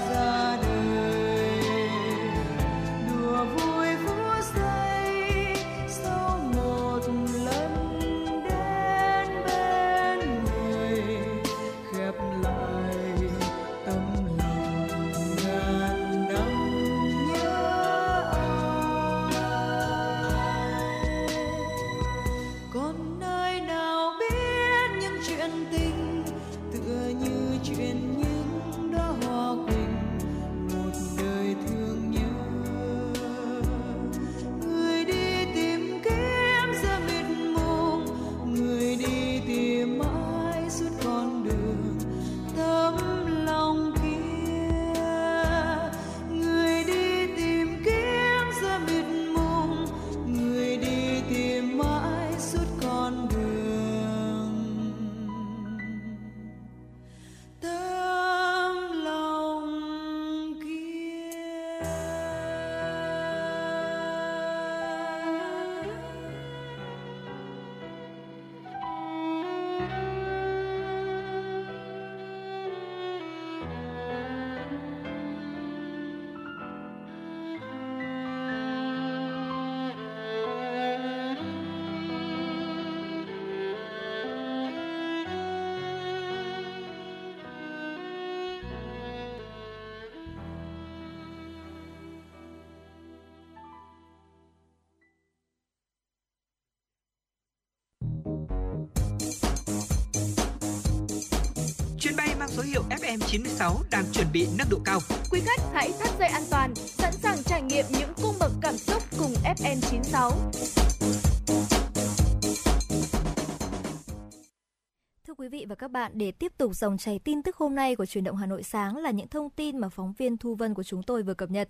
Số hiệu FM96 đang chuẩn bị nâng độ cao. Quý khách hãy thắt dây an toàn, sẵn sàng trải nghiệm những cung bậc cảm xúc cùng FN96. Thưa quý vị và các bạn, để tiếp tục dòng chảy tin tức hôm nay của truyền động Hà Nội sáng là những thông tin mà phóng viên Thu Vân của chúng tôi vừa cập nhật.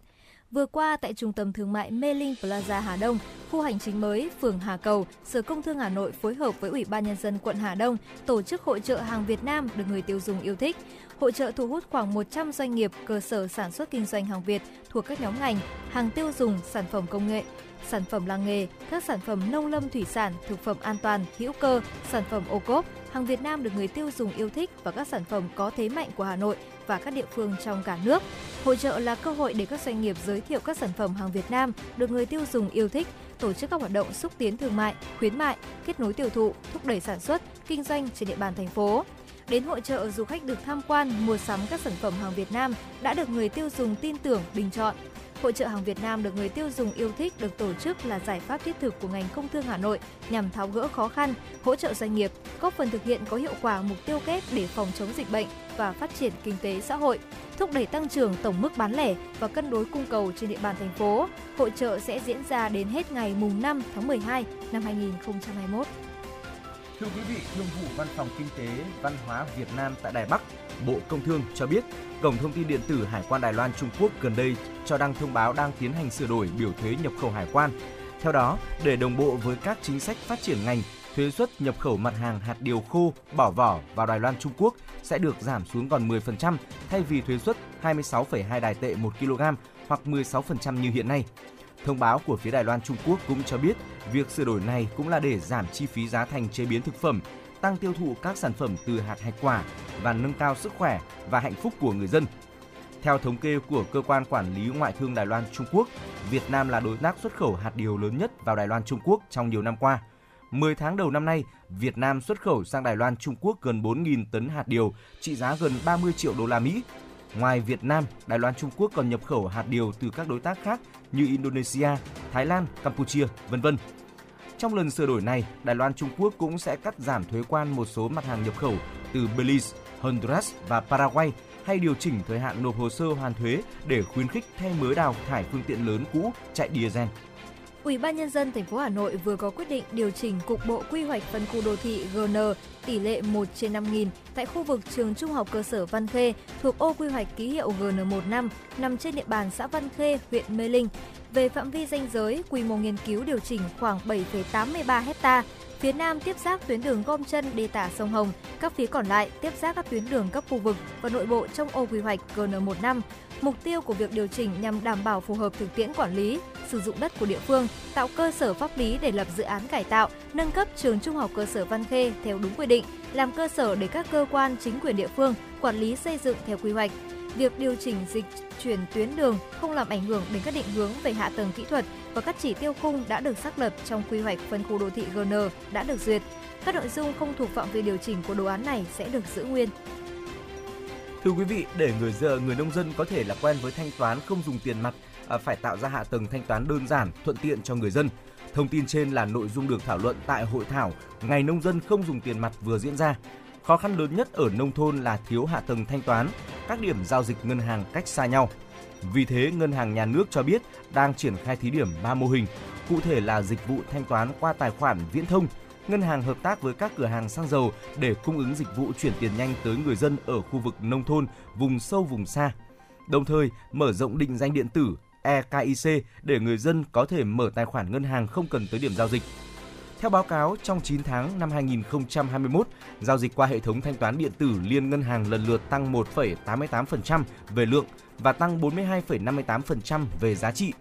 Vừa qua tại Trung tâm Thương mại Mê Linh Plaza Hà Đông, khu hành chính mới phường Hà Cầu, Sở Công Thương Hà Nội phối hợp với Ủy ban Nhân dân quận Hà Đông tổ chức hội trợ hàng Việt Nam được người tiêu dùng yêu thích. Hội trợ thu hút khoảng 100 doanh nghiệp, cơ sở sản xuất kinh doanh hàng Việt thuộc các nhóm ngành, hàng tiêu dùng, sản phẩm công nghệ, sản phẩm làng nghề, các sản phẩm nông lâm thủy sản, thực phẩm an toàn, hữu cơ, sản phẩm ô cốp, hàng Việt Nam được người tiêu dùng yêu thích và các sản phẩm có thế mạnh của Hà Nội và các địa phương trong cả nước. Hội trợ là cơ hội để các doanh nghiệp giới thiệu các sản phẩm hàng Việt Nam được người tiêu dùng yêu thích, tổ chức các hoạt động xúc tiến thương mại, khuyến mại, kết nối tiêu thụ, thúc đẩy sản xuất, kinh doanh trên địa bàn thành phố. Đến hội trợ, du khách được tham quan, mua sắm các sản phẩm hàng Việt Nam đã được người tiêu dùng tin tưởng, bình chọn. Hội trợ hàng Việt Nam được người tiêu dùng yêu thích được tổ chức là giải pháp thiết thực của ngành công thương Hà Nội nhằm tháo gỡ khó khăn, hỗ trợ doanh nghiệp, góp phần thực hiện có hiệu quả mục tiêu kép để phòng chống dịch bệnh và phát triển kinh tế xã hội, thúc đẩy tăng trưởng tổng mức bán lẻ và cân đối cung cầu trên địa bàn thành phố. Hội trợ sẽ diễn ra đến hết ngày mùng 5 tháng 12 năm 2021. Thưa quý vị, Thương vụ Văn phòng Kinh tế Văn hóa Việt Nam tại Đài Bắc, Bộ Công Thương cho biết, Cổng thông tin điện tử Hải quan Đài Loan Trung Quốc gần đây cho đăng thông báo đang tiến hành sửa đổi biểu thuế nhập khẩu hải quan. Theo đó, để đồng bộ với các chính sách phát triển ngành, thuế suất nhập khẩu mặt hàng hạt điều khô, bỏ vỏ vào Đài Loan Trung Quốc sẽ được giảm xuống còn 10% thay vì thuế suất 26,2 đài tệ 1 kg hoặc 16% như hiện nay. Thông báo của phía Đài Loan Trung Quốc cũng cho biết việc sửa đổi này cũng là để giảm chi phí giá thành chế biến thực phẩm, tăng tiêu thụ các sản phẩm từ hạt hạch quả và nâng cao sức khỏe và hạnh phúc của người dân. Theo thống kê của cơ quan quản lý ngoại thương Đài Loan Trung Quốc, Việt Nam là đối tác xuất khẩu hạt điều lớn nhất vào Đài Loan Trung Quốc trong nhiều năm qua. 10 tháng đầu năm nay, Việt Nam xuất khẩu sang Đài Loan Trung Quốc gần 4.000 tấn hạt điều, trị giá gần 30 triệu đô la Mỹ. Ngoài Việt Nam, Đài Loan Trung Quốc còn nhập khẩu hạt điều từ các đối tác khác như Indonesia, Thái Lan, Campuchia, vân vân. Trong lần sửa đổi này, Đài Loan Trung Quốc cũng sẽ cắt giảm thuế quan một số mặt hàng nhập khẩu từ Belize, Honduras và Paraguay hay điều chỉnh thời hạn nộp hồ sơ hoàn thuế để khuyến khích thay mới đào thải phương tiện lớn cũ chạy diesel. Ủy ban nhân dân thành phố Hà Nội vừa có quyết định điều chỉnh cục bộ quy hoạch phân khu đô thị GN tỷ lệ 1 trên 5.000 tại khu vực trường Trung học cơ sở Văn Khê thuộc ô quy hoạch ký hiệu GN15 nằm trên địa bàn xã Văn Khê, huyện Mê Linh. Về phạm vi danh giới, quy mô nghiên cứu điều chỉnh khoảng 7,83 hecta. Phía Nam tiếp giáp tuyến đường gom chân đi tả sông Hồng, các phía còn lại tiếp giáp các tuyến đường cấp khu vực và nội bộ trong ô quy hoạch GN15. Mục tiêu của việc điều chỉnh nhằm đảm bảo phù hợp thực tiễn quản lý, sử dụng đất của địa phương, tạo cơ sở pháp lý để lập dự án cải tạo, nâng cấp trường Trung học cơ sở Văn Khê theo đúng quy định, làm cơ sở để các cơ quan chính quyền địa phương quản lý xây dựng theo quy hoạch. Việc điều chỉnh dịch chuyển tuyến đường không làm ảnh hưởng đến các định hướng về hạ tầng kỹ thuật và các chỉ tiêu khung đã được xác lập trong quy hoạch phân khu đô thị GN đã được duyệt. Các nội dung không thuộc phạm vi điều chỉnh của đồ án này sẽ được giữ nguyên. Thưa quý vị, để người giờ người nông dân có thể là quen với thanh toán không dùng tiền mặt, à, phải tạo ra hạ tầng thanh toán đơn giản, thuận tiện cho người dân. Thông tin trên là nội dung được thảo luận tại hội thảo Ngày nông dân không dùng tiền mặt vừa diễn ra. Khó khăn lớn nhất ở nông thôn là thiếu hạ tầng thanh toán, các điểm giao dịch ngân hàng cách xa nhau. Vì thế, Ngân hàng Nhà nước cho biết đang triển khai thí điểm 3 mô hình, cụ thể là dịch vụ thanh toán qua tài khoản viễn thông, ngân hàng hợp tác với các cửa hàng xăng dầu để cung ứng dịch vụ chuyển tiền nhanh tới người dân ở khu vực nông thôn, vùng sâu vùng xa. Đồng thời, mở rộng định danh điện tử EKIC để người dân có thể mở tài khoản ngân hàng không cần tới điểm giao dịch. Theo báo cáo, trong 9 tháng năm 2021, giao dịch qua hệ thống thanh toán điện tử liên ngân hàng lần lượt tăng 1,88% về lượng và tăng 42,58% về giá trị.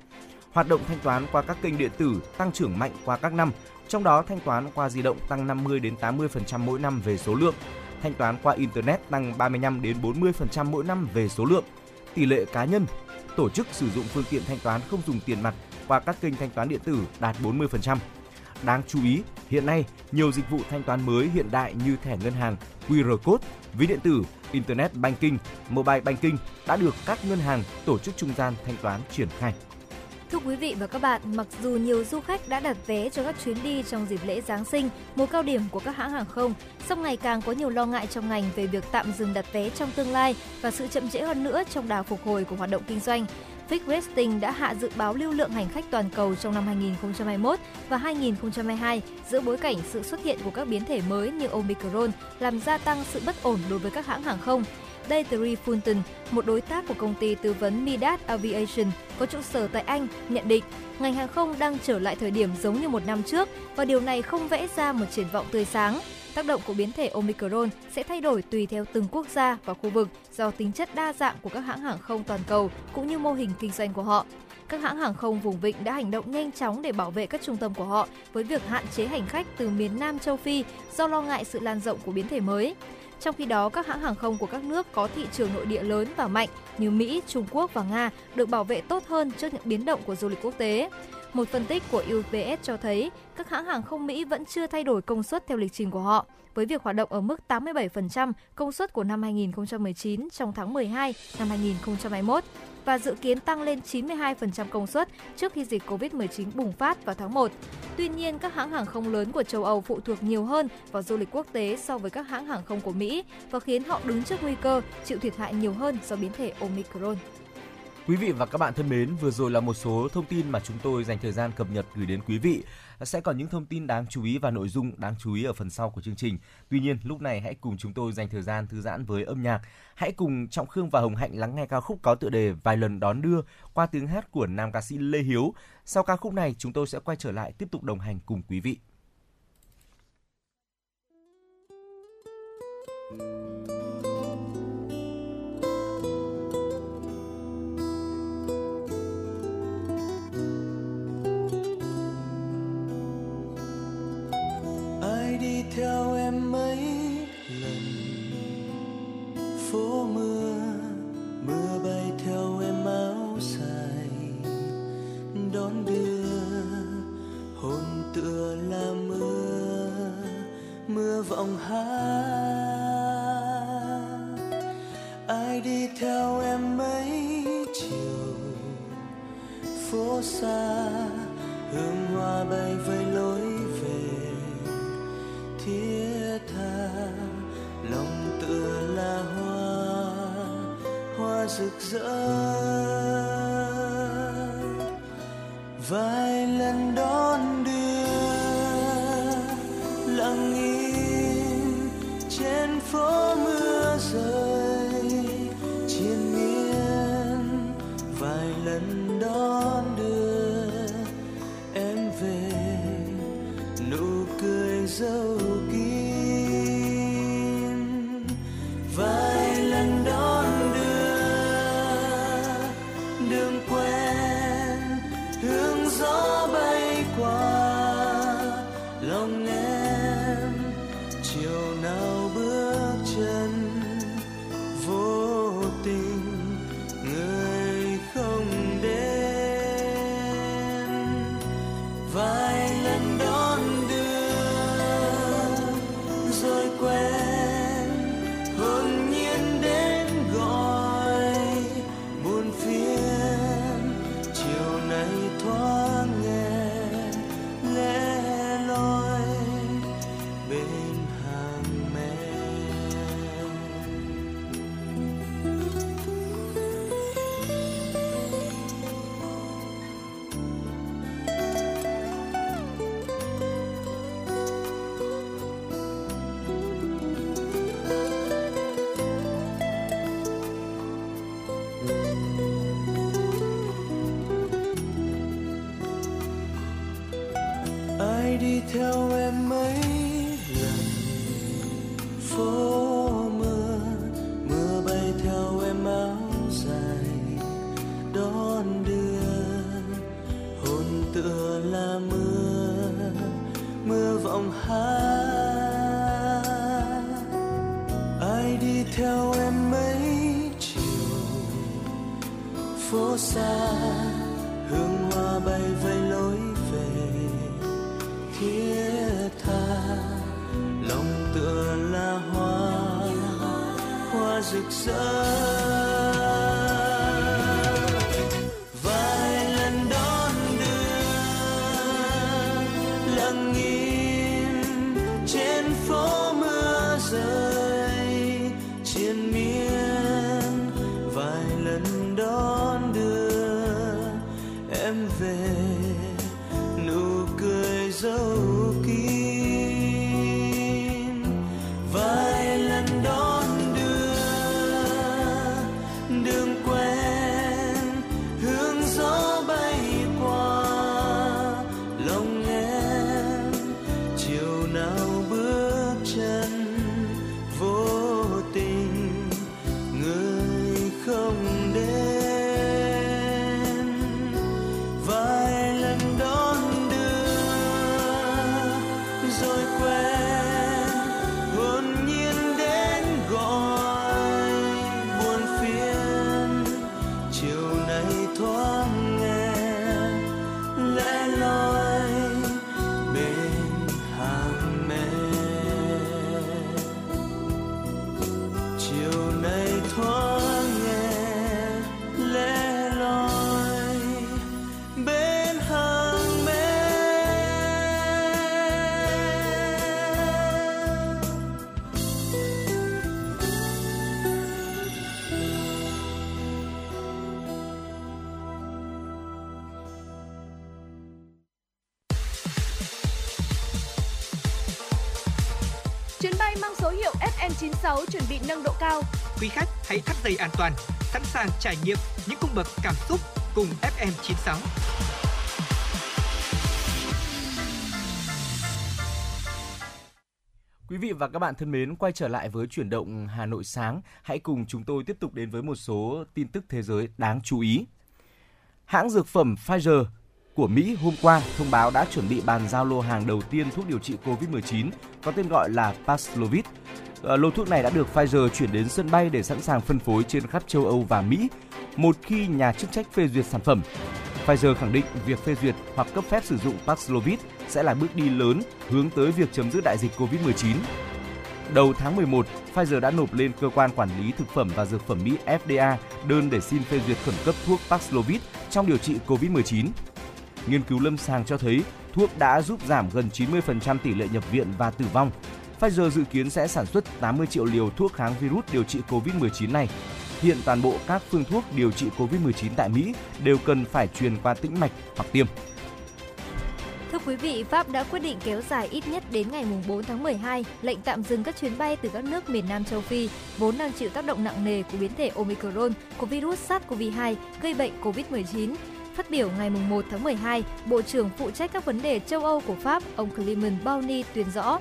Hoạt động thanh toán qua các kênh điện tử tăng trưởng mạnh qua các năm, trong đó thanh toán qua di động tăng 50 đến 80% mỗi năm về số lượng, thanh toán qua internet tăng 35 đến 40% mỗi năm về số lượng. Tỷ lệ cá nhân tổ chức sử dụng phương tiện thanh toán không dùng tiền mặt qua các kênh thanh toán điện tử đạt 40%. Đáng chú ý, hiện nay nhiều dịch vụ thanh toán mới hiện đại như thẻ ngân hàng, QR code, ví điện tử, internet banking, mobile banking đã được các ngân hàng tổ chức trung gian thanh toán triển khai. Thưa quý vị và các bạn, mặc dù nhiều du khách đã đặt vé cho các chuyến đi trong dịp lễ Giáng sinh, mùa cao điểm của các hãng hàng không, song ngày càng có nhiều lo ngại trong ngành về việc tạm dừng đặt vé trong tương lai và sự chậm trễ hơn nữa trong đà phục hồi của hoạt động kinh doanh. Fitch Rating đã hạ dự báo lưu lượng hành khách toàn cầu trong năm 2021 và 2022 giữa bối cảnh sự xuất hiện của các biến thể mới như Omicron làm gia tăng sự bất ổn đối với các hãng hàng không. Deirdre Fulton, một đối tác của công ty tư vấn Midas Aviation có trụ sở tại Anh, nhận định ngành hàng không đang trở lại thời điểm giống như một năm trước và điều này không vẽ ra một triển vọng tươi sáng. Tác động của biến thể Omicron sẽ thay đổi tùy theo từng quốc gia và khu vực do tính chất đa dạng của các hãng hàng không toàn cầu cũng như mô hình kinh doanh của họ. Các hãng hàng không vùng vịnh đã hành động nhanh chóng để bảo vệ các trung tâm của họ với việc hạn chế hành khách từ miền Nam châu Phi do lo ngại sự lan rộng của biến thể mới. Trong khi đó, các hãng hàng không của các nước có thị trường nội địa lớn và mạnh như Mỹ, Trung Quốc và Nga được bảo vệ tốt hơn trước những biến động của du lịch quốc tế. Một phân tích của UBS cho thấy các hãng hàng không Mỹ vẫn chưa thay đổi công suất theo lịch trình của họ, với việc hoạt động ở mức 87% công suất của năm 2019 trong tháng 12 năm 2021 và dự kiến tăng lên 92% công suất trước khi dịch COVID-19 bùng phát vào tháng 1. Tuy nhiên, các hãng hàng không lớn của châu Âu phụ thuộc nhiều hơn vào du lịch quốc tế so với các hãng hàng không của Mỹ và khiến họ đứng trước nguy cơ chịu thiệt hại nhiều hơn do biến thể Omicron. Quý vị và các bạn thân mến, vừa rồi là một số thông tin mà chúng tôi dành thời gian cập nhật gửi đến quý vị. Sẽ còn những thông tin đáng chú ý và nội dung đáng chú ý ở phần sau của chương trình. Tuy nhiên, lúc này hãy cùng chúng tôi dành thời gian thư giãn với âm nhạc. Hãy cùng Trọng Khương và Hồng Hạnh lắng nghe ca khúc có tựa đề Vài lần đón đưa qua tiếng hát của nam ca sĩ Lê Hiếu. Sau ca khúc này, chúng tôi sẽ quay trở lại tiếp tục đồng hành cùng quý vị. thank you theo em mấy lần. Phố mưa mưa bay theo em áo dài. Đón đưa hồn tựa là mưa mưa vọng hát. Ai đi theo em mấy chiều, phố xa, hương hoa bay với lối thiết tha. Lòng tựa là hoa hoa rực rỡ. Vài lần đó theo em mấy chiều. Phố xa, hương hoa bay vây lối về. Thiết tha, lòng tựa là hoa. Hoa rực rỡ. Chuyến bay mang số hiệu FM96 chuẩn bị nâng độ cao. Quý khách hãy thắt dây an toàn, sẵn sàng trải nghiệm những cung bậc cảm xúc cùng FM96. Quý vị và các bạn thân mến, quay trở lại với chuyển động Hà Nội sáng. Hãy cùng chúng tôi tiếp tục đến với một số tin tức thế giới đáng chú ý. Hãng dược phẩm Pfizer của Mỹ hôm qua thông báo đã chuẩn bị bàn giao lô hàng đầu tiên thuốc điều trị COVID-19 có tên gọi là Paxlovid. Ờ, lô thuốc này đã được Pfizer chuyển đến sân bay để sẵn sàng phân phối trên khắp châu Âu và Mỹ một khi nhà chức trách phê duyệt sản phẩm. Pfizer khẳng định việc phê duyệt hoặc cấp phép sử dụng Paxlovid sẽ là bước đi lớn hướng tới việc chấm dứt đại dịch COVID-19. Đầu tháng 11, Pfizer đã nộp lên cơ quan quản lý thực phẩm và dược phẩm Mỹ FDA đơn để xin phê duyệt khẩn cấp thuốc Paxlovid trong điều trị COVID-19. Nghiên cứu lâm sàng cho thấy thuốc đã giúp giảm gần 90% tỷ lệ nhập viện và tử vong. Pfizer dự kiến sẽ sản xuất 80 triệu liều thuốc kháng virus điều trị COVID-19 này. Hiện toàn bộ các phương thuốc điều trị COVID-19 tại Mỹ đều cần phải truyền qua tĩnh mạch hoặc tiêm. Thưa quý vị, Pháp đã quyết định kéo dài ít nhất đến ngày 4 tháng 12 lệnh tạm dừng các chuyến bay từ các nước miền Nam châu Phi vốn đang chịu tác động nặng nề của biến thể Omicron của virus SARS-CoV-2 gây bệnh COVID-19. Phát biểu ngày 1 tháng 12, Bộ trưởng phụ trách các vấn đề châu Âu của Pháp, ông Clement Bonny tuyên rõ,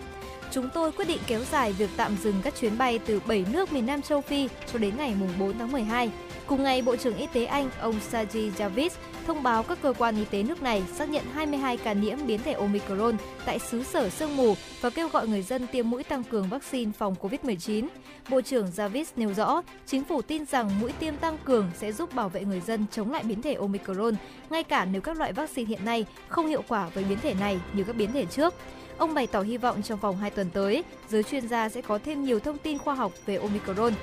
Chúng tôi quyết định kéo dài việc tạm dừng các chuyến bay từ 7 nước miền Nam châu Phi cho đến ngày 4 tháng 12. Cùng ngày, Bộ trưởng Y tế Anh, ông Sajid Javid, thông báo các cơ quan y tế nước này xác nhận 22 ca nhiễm biến thể Omicron tại xứ sở sương mù và kêu gọi người dân tiêm mũi tăng cường vaccine phòng COVID-19. Bộ trưởng Javid nêu rõ, chính phủ tin rằng mũi tiêm tăng cường sẽ giúp bảo vệ người dân chống lại biến thể Omicron, ngay cả nếu các loại vaccine hiện nay không hiệu quả với biến thể này như các biến thể trước. Ông bày tỏ hy vọng trong vòng 2 tuần tới, giới chuyên gia sẽ có thêm nhiều thông tin khoa học về Omicron,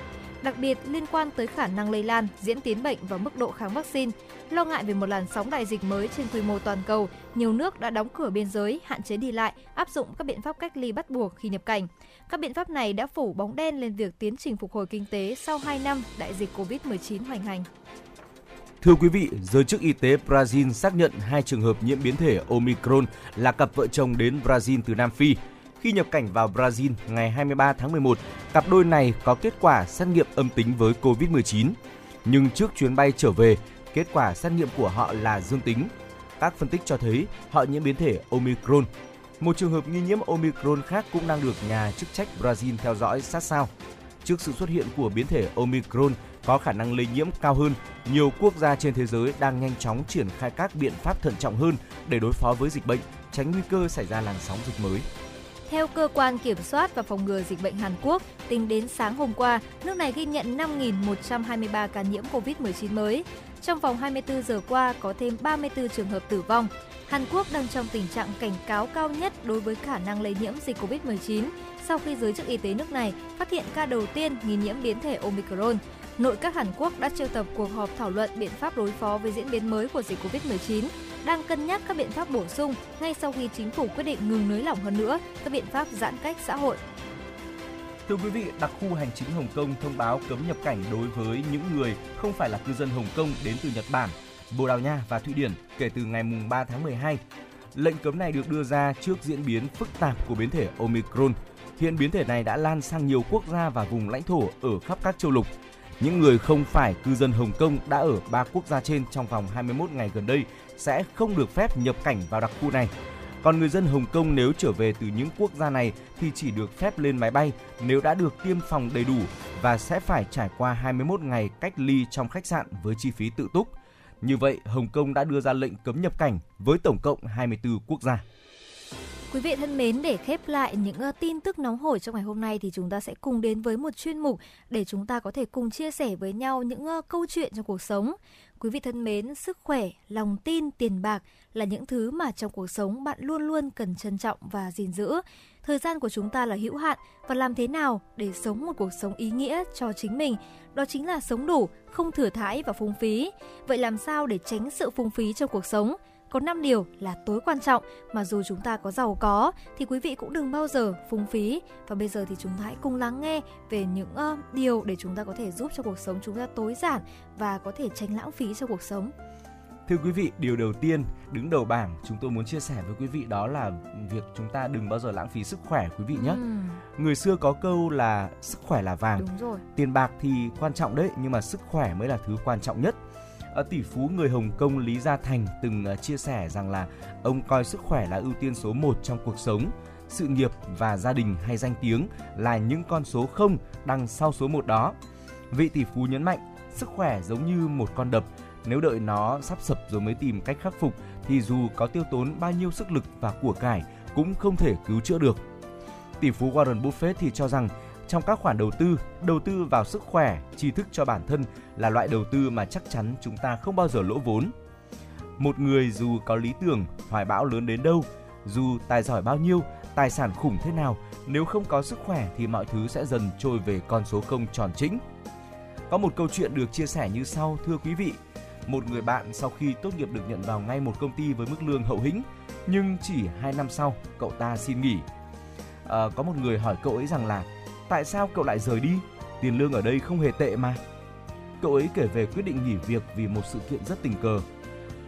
đặc biệt liên quan tới khả năng lây lan, diễn tiến bệnh và mức độ kháng vaccine. Lo ngại về một làn sóng đại dịch mới trên quy mô toàn cầu, nhiều nước đã đóng cửa biên giới, hạn chế đi lại, áp dụng các biện pháp cách ly bắt buộc khi nhập cảnh. Các biện pháp này đã phủ bóng đen lên việc tiến trình phục hồi kinh tế sau 2 năm đại dịch COVID-19 hoành hành. Thưa quý vị, giới chức y tế Brazil xác nhận hai trường hợp nhiễm biến thể Omicron là cặp vợ chồng đến Brazil từ Nam Phi. Khi nhập cảnh vào Brazil ngày 23 tháng 11, cặp đôi này có kết quả xét nghiệm âm tính với COVID-19. Nhưng trước chuyến bay trở về, kết quả xét nghiệm của họ là dương tính. Các phân tích cho thấy họ nhiễm biến thể Omicron. Một trường hợp nghi nhiễm Omicron khác cũng đang được nhà chức trách Brazil theo dõi sát sao. Trước sự xuất hiện của biến thể Omicron có khả năng lây nhiễm cao hơn, nhiều quốc gia trên thế giới đang nhanh chóng triển khai các biện pháp thận trọng hơn để đối phó với dịch bệnh, tránh nguy cơ xảy ra làn sóng dịch mới. Theo cơ quan kiểm soát và phòng ngừa dịch bệnh Hàn Quốc, tính đến sáng hôm qua, nước này ghi nhận 5.123 ca nhiễm COVID-19 mới. Trong vòng 24 giờ qua có thêm 34 trường hợp tử vong. Hàn Quốc đang trong tình trạng cảnh cáo cao nhất đối với khả năng lây nhiễm dịch COVID-19 sau khi giới chức y tế nước này phát hiện ca đầu tiên nghi nhiễm biến thể Omicron. Nội các Hàn Quốc đã triệu tập cuộc họp thảo luận biện pháp đối phó với diễn biến mới của dịch COVID-19, đang cân nhắc các biện pháp bổ sung ngay sau khi chính phủ quyết định ngừng nới lỏng hơn nữa các biện pháp giãn cách xã hội. Thưa quý vị, đặc khu hành chính Hồng Kông thông báo cấm nhập cảnh đối với những người không phải là cư dân Hồng Kông đến từ Nhật Bản, Bồ Đào Nha và Thụy Điển kể từ ngày 3 tháng 12. Lệnh cấm này được đưa ra trước diễn biến phức tạp của biến thể Omicron. Hiện biến thể này đã lan sang nhiều quốc gia và vùng lãnh thổ ở khắp các châu lục. Những người không phải cư dân Hồng Kông đã ở ba quốc gia trên trong vòng 21 ngày gần đây sẽ không được phép nhập cảnh vào đặc khu này. Còn người dân Hồng Kông nếu trở về từ những quốc gia này thì chỉ được phép lên máy bay nếu đã được tiêm phòng đầy đủ và sẽ phải trải qua 21 ngày cách ly trong khách sạn với chi phí tự túc. Như vậy, Hồng Kông đã đưa ra lệnh cấm nhập cảnh với tổng cộng 24 quốc gia. Quý vị thân mến, để khép lại những uh, tin tức nóng hổi trong ngày hôm nay thì chúng ta sẽ cùng đến với một chuyên mục để chúng ta có thể cùng chia sẻ với nhau những uh, câu chuyện trong cuộc sống. Quý vị thân mến, sức khỏe, lòng tin, tiền bạc là những thứ mà trong cuộc sống bạn luôn luôn cần trân trọng và gìn giữ. Thời gian của chúng ta là hữu hạn và làm thế nào để sống một cuộc sống ý nghĩa cho chính mình, đó chính là sống đủ, không thừa thãi và phung phí. Vậy làm sao để tránh sự phung phí trong cuộc sống? Có 5 điều là tối quan trọng mà dù chúng ta có giàu có thì quý vị cũng đừng bao giờ phung phí. Và bây giờ thì chúng ta hãy cùng lắng nghe về những uh, điều để chúng ta có thể giúp cho cuộc sống chúng ta tối giản và có thể tránh lãng phí trong cuộc sống. Thưa quý vị, điều đầu tiên đứng đầu bảng chúng tôi muốn chia sẻ với quý vị đó là việc chúng ta đừng bao giờ lãng phí sức khỏe quý vị nhé. Ừ. Người xưa có câu là sức khỏe là vàng. Đúng rồi. Tiền bạc thì quan trọng đấy nhưng mà sức khỏe mới là thứ quan trọng nhất Ờ, tỷ phú người Hồng Kông Lý Gia Thành từng ờ, chia sẻ rằng là ông coi sức khỏe là ưu tiên số 1 trong cuộc sống. Sự nghiệp và gia đình hay danh tiếng là những con số không đằng sau số 1 đó. Vị tỷ phú nhấn mạnh, sức khỏe giống như một con đập, nếu đợi nó sắp sập rồi mới tìm cách khắc phục thì dù có tiêu tốn bao nhiêu sức lực và của cải cũng không thể cứu chữa được. Tỷ phú Warren Buffett thì cho rằng trong các khoản đầu tư, đầu tư vào sức khỏe, tri thức cho bản thân là loại đầu tư mà chắc chắn chúng ta không bao giờ lỗ vốn. Một người dù có lý tưởng, hoài bão lớn đến đâu, dù tài giỏi bao nhiêu, tài sản khủng thế nào, nếu không có sức khỏe thì mọi thứ sẽ dần trôi về con số không tròn chỉnh. Có một câu chuyện được chia sẻ như sau, thưa quý vị. Một người bạn sau khi tốt nghiệp được nhận vào ngay một công ty với mức lương hậu hĩnh, nhưng chỉ 2 năm sau, cậu ta xin nghỉ. À, có một người hỏi cậu ấy rằng là tại sao cậu lại rời đi? Tiền lương ở đây không hề tệ mà. Cậu ấy kể về quyết định nghỉ việc vì một sự kiện rất tình cờ.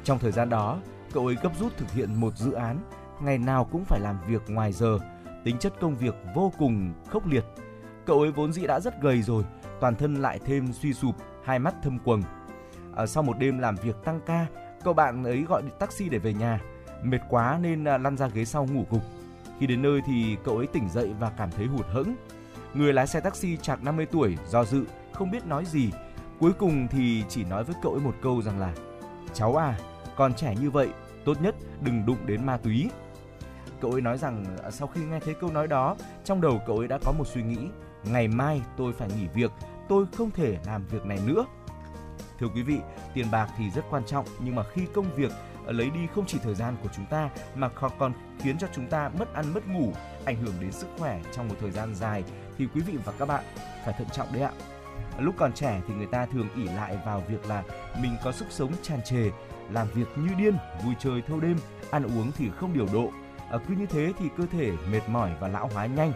Trong thời gian đó, cậu ấy gấp rút thực hiện một dự án, ngày nào cũng phải làm việc ngoài giờ, tính chất công việc vô cùng khốc liệt. Cậu ấy vốn dĩ đã rất gầy rồi, toàn thân lại thêm suy sụp, hai mắt thâm quầng. À, sau một đêm làm việc tăng ca, cậu bạn ấy gọi taxi để về nhà. Mệt quá nên à, lăn ra ghế sau ngủ gục. Khi đến nơi thì cậu ấy tỉnh dậy và cảm thấy hụt hẫng. Người lái xe taxi chạc 50 tuổi do dự, không biết nói gì. Cuối cùng thì chỉ nói với cậu ấy một câu rằng là Cháu à, còn trẻ như vậy, tốt nhất đừng đụng đến ma túy. Cậu ấy nói rằng à, sau khi nghe thấy câu nói đó, trong đầu cậu ấy đã có một suy nghĩ, ngày mai tôi phải nghỉ việc, tôi không thể làm việc này nữa. Thưa quý vị, tiền bạc thì rất quan trọng nhưng mà khi công việc à, lấy đi không chỉ thời gian của chúng ta mà còn khiến cho chúng ta mất ăn mất ngủ, ảnh hưởng đến sức khỏe trong một thời gian dài thì quý vị và các bạn phải thận trọng đấy ạ. Lúc còn trẻ thì người ta thường ỉ lại vào việc là mình có sức sống tràn trề, làm việc như điên, vui chơi thâu đêm, ăn uống thì không điều độ. À, cứ như thế thì cơ thể mệt mỏi và lão hóa nhanh.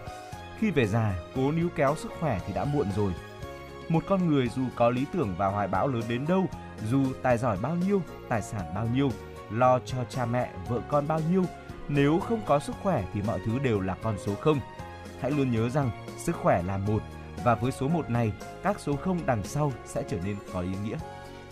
Khi về già, cố níu kéo sức khỏe thì đã muộn rồi. Một con người dù có lý tưởng và hoài bão lớn đến đâu, dù tài giỏi bao nhiêu, tài sản bao nhiêu, lo cho cha mẹ, vợ con bao nhiêu, nếu không có sức khỏe thì mọi thứ đều là con số không. Hãy luôn nhớ rằng sức khỏe là một và với số một này, các số không đằng sau sẽ trở nên có ý nghĩa.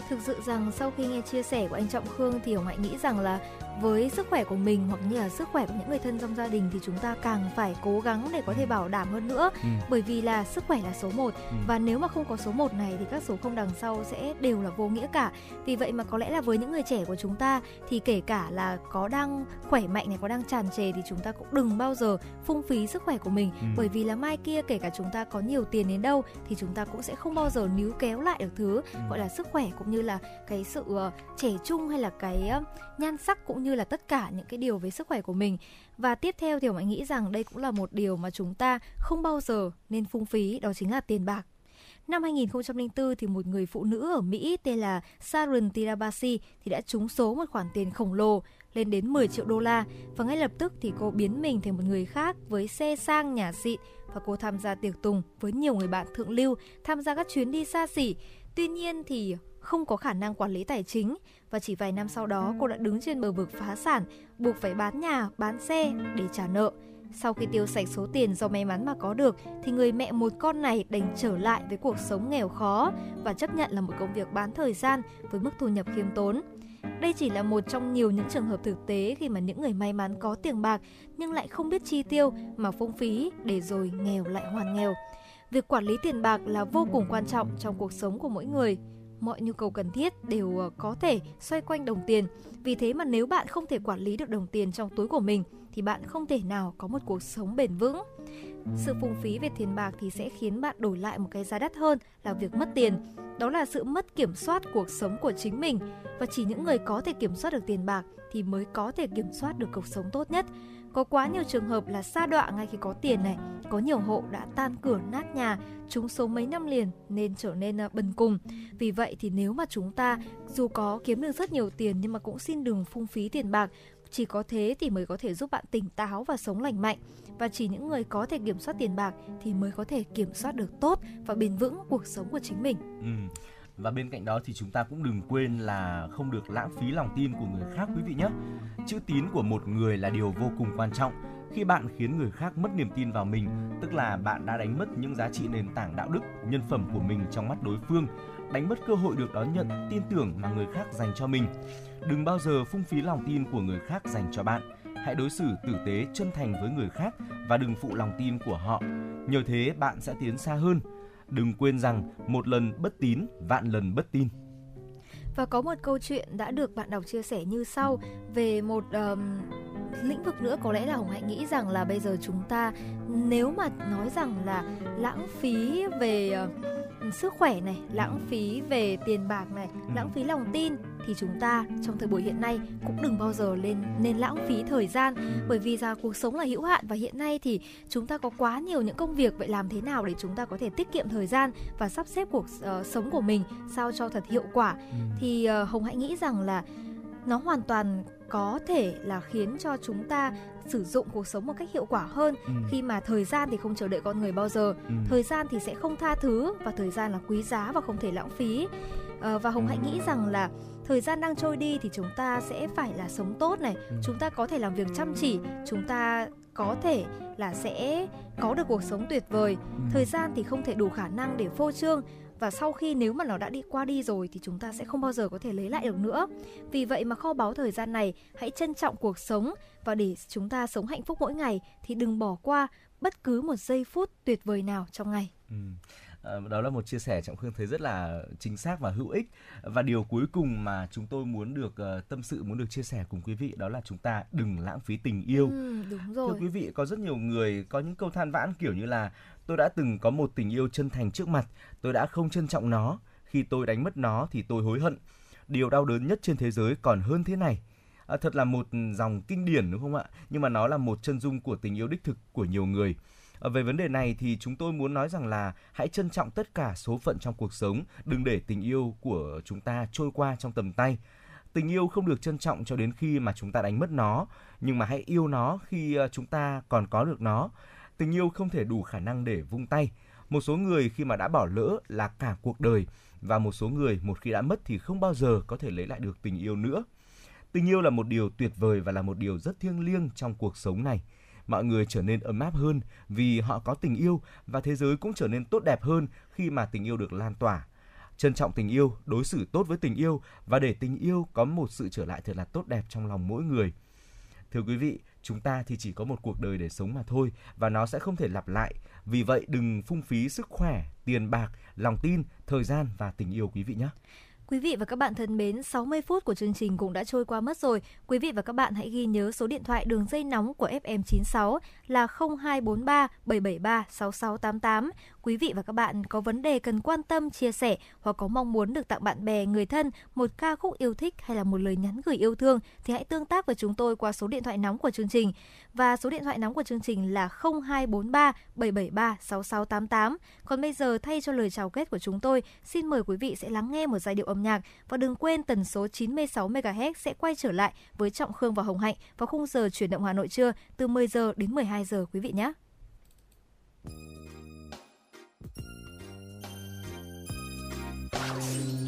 Thực sự rằng sau khi nghe chia sẻ của anh Trọng Khương thì Hồng Hạnh nghĩ rằng là với sức khỏe của mình hoặc như là sức khỏe của những người thân trong gia đình thì chúng ta càng phải cố gắng để có thể bảo đảm hơn nữa ừ. bởi vì là sức khỏe là số 1 ừ. và nếu mà không có số 1 này thì các số không đằng sau sẽ đều là vô nghĩa cả vì vậy mà có lẽ là với những người trẻ của chúng ta thì kể cả là có đang khỏe mạnh này có đang tràn trề thì chúng ta cũng đừng bao giờ phung phí sức khỏe của mình ừ. bởi vì là mai kia kể cả chúng ta có nhiều tiền đến đâu thì chúng ta cũng sẽ không bao giờ níu kéo lại được thứ ừ. gọi là sức khỏe cũng như là cái sự uh, trẻ trung hay là cái uh, nhan sắc cũng như là tất cả những cái điều về sức khỏe của mình. Và tiếp theo thì mình nghĩ rằng đây cũng là một điều mà chúng ta không bao giờ nên phung phí đó chính là tiền bạc. Năm 2004 thì một người phụ nữ ở Mỹ tên là Sharon Tirabasi thì đã trúng số một khoản tiền khổng lồ lên đến 10 triệu đô la. Và ngay lập tức thì cô biến mình thành một người khác với xe sang nhà xịn. Và cô tham gia tiệc tùng với nhiều người bạn thượng lưu, tham gia các chuyến đi xa xỉ. Tuy nhiên thì không có khả năng quản lý tài chính và chỉ vài năm sau đó cô đã đứng trên bờ vực phá sản, buộc phải bán nhà, bán xe để trả nợ. Sau khi tiêu sạch số tiền do may mắn mà có được thì người mẹ một con này đành trở lại với cuộc sống nghèo khó và chấp nhận là một công việc bán thời gian với mức thu nhập khiêm tốn. Đây chỉ là một trong nhiều những trường hợp thực tế khi mà những người may mắn có tiền bạc nhưng lại không biết chi tiêu mà phung phí để rồi nghèo lại hoàn nghèo. Việc quản lý tiền bạc là vô cùng quan trọng trong cuộc sống của mỗi người mọi nhu cầu cần thiết đều ờ, có thể xoay quanh đồng tiền. Vì thế mà nếu bạn không thể quản lý được đồng tiền trong túi của mình, thì bạn không thể nào có một cuộc sống bền vững. Sự phung phí về tiền bạc thì sẽ khiến bạn đổi lại một cái giá đắt hơn là việc mất tiền. Đó là sự mất kiểm soát cuộc sống của chính mình và chỉ những người có thể kiểm soát được tiền bạc thì mới có thể kiểm soát được cuộc sống tốt nhất. Có quá nhiều trường hợp là sa đọa ngay khi có tiền này, có nhiều hộ đã tan cửa nát nhà, chúng sống mấy năm liền nên trở nên à, bần cùng. Vì vậy thì nếu mà chúng ta dù có kiếm được rất nhiều tiền nhưng mà cũng xin đừng phung phí tiền bạc chỉ có thế thì mới có thể giúp bạn tỉnh táo và sống lành mạnh và chỉ những người có thể kiểm soát tiền bạc thì mới có thể kiểm soát được tốt và bền vững cuộc sống của chính mình. Ừ. Và bên cạnh đó thì chúng ta cũng đừng quên là không được lãng phí lòng tin của người khác quý vị nhé. Chữ tín của một người là điều vô cùng quan trọng. Khi bạn khiến người khác mất niềm tin vào mình, tức là bạn đã đánh mất những giá trị nền tảng đạo đức, nhân phẩm của mình trong mắt đối phương, đánh mất cơ hội được đón nhận tin tưởng mà người khác dành cho mình. Đừng bao giờ phung phí lòng tin của người khác dành cho bạn. Hãy đối xử tử tế, chân thành với người khác và đừng phụ lòng tin của họ. Nhờ thế bạn sẽ tiến xa hơn. Đừng quên rằng một lần bất tín, vạn lần bất tin. Và có một câu chuyện đã được bạn đọc chia sẻ như sau về một um, lĩnh vực nữa có lẽ là Hồng Hạnh nghĩ rằng là bây giờ chúng ta nếu mà nói rằng là lãng phí về uh, sức khỏe này, lãng phí về tiền bạc này, Ừ. lãng phí lòng tin thì chúng ta trong thời buổi hiện nay cũng đừng bao giờ lên nên lãng phí thời gian. Bởi vì là cuộc sống là hữu hạn và hiện nay thì chúng ta có quá nhiều những công việc vậy làm thế nào để chúng ta có thể tiết kiệm thời gian và sắp xếp cuộc ờ, sống của mình sao cho thật hiệu quả? Thì ờ, Hồng hãy nghĩ rằng là nó hoàn toàn có thể là khiến cho chúng ta sử dụng cuộc sống một cách hiệu quả hơn Ừ. khi mà thời gian thì không chờ đợi con người bao giờ Ừ. thời gian thì sẽ không tha thứ và thời gian là quý giá và không thể lãng phí Ờ, và hồng hãy nghĩ rằng là thời gian đang trôi đi thì chúng ta sẽ phải là sống tốt này Ừ. chúng ta có thể làm việc chăm chỉ chúng ta có thể là sẽ có được cuộc sống tuyệt vời Ừ. thời gian thì không thể đủ khả năng để phô trương và sau khi nếu mà nó đã đi qua đi rồi thì chúng ta sẽ không bao giờ có thể lấy lại được nữa vì vậy mà kho báu thời gian này, hãy trân trọng cuộc sống và để chúng ta sống hạnh phúc mỗi ngày thì đừng bỏ qua bất cứ một giây phút tuyệt vời nào trong ngày Ừ. Ờ, đó là một chia sẻ trọng khương thấy rất là chính xác và hữu ích. Và điều cuối cùng mà chúng tôi muốn được ờ, tâm sự muốn được chia sẻ cùng quý vị đó là chúng ta đừng lãng phí tình yêu. Ừ, đúng thưa rồi. quý vị có rất nhiều người có những câu than vãn kiểu như là tôi đã từng có một tình yêu chân thành trước mặt tôi đã không trân trọng nó. Khi tôi đánh mất nó thì tôi hối hận. Điều đau đớn nhất trên thế giới còn hơn thế này. À, thật là một dòng kinh điển đúng không ạ? Nhưng mà nó là một chân dung của tình yêu đích thực của nhiều người Ờ, về vấn đề này thì chúng tôi muốn nói rằng là hãy trân trọng tất cả số phận trong cuộc sống, đừng để tình yêu của chúng ta trôi qua trong tầm tay. Tình yêu không được trân trọng cho đến khi mà chúng ta đánh mất nó, nhưng mà hãy yêu nó khi ờ, chúng ta còn có được nó. Tình yêu không thể đủ khả năng để vung tay. Một số người khi mà đã bỏ lỡ là cả cuộc đời, và một số người một khi đã mất thì không bao giờ có thể lấy lại được tình yêu nữa. Tình yêu là một điều tuyệt vời và là một điều rất thiêng liêng trong cuộc sống này mọi người trở nên ấm áp hơn vì họ có tình yêu và thế giới cũng trở nên tốt đẹp hơn khi mà tình yêu được lan tỏa. Trân trọng tình yêu, đối xử tốt với tình yêu và để tình yêu có một sự trở lại thật là tốt đẹp trong lòng mỗi người. Thưa quý vị, chúng ta thì chỉ có một cuộc đời để sống mà thôi và nó sẽ không thể lặp lại. Vì vậy đừng phung phí sức khỏe, tiền bạc, lòng tin, thời gian và tình yêu quý vị nhé. Quý vị và các bạn thân mến, 60 phút của chương trình cũng đã trôi qua mất rồi. Quý vị và các bạn hãy ghi nhớ số điện thoại đường dây nóng của FM96 là 0243 773 6688. Quý vị và các bạn có vấn đề cần quan tâm, chia sẻ hoặc có mong muốn được tặng bạn bè, người thân một ca khúc yêu thích hay là một lời nhắn gửi yêu thương thì hãy tương tác với chúng tôi qua số điện thoại nóng của chương trình. Và số điện thoại nóng của chương trình là 0243 773 6688. Còn bây giờ thay cho lời chào kết của chúng tôi, xin mời quý vị sẽ lắng nghe một giai điệu âm âm nhạc và đừng quên tần số 96 MHz sẽ quay trở lại với Trọng Khương và Hồng Hạnh vào khung giờ chuyển động Hà Nội trưa từ 10 giờ đến 12 giờ, quý vị nhé. Thank you.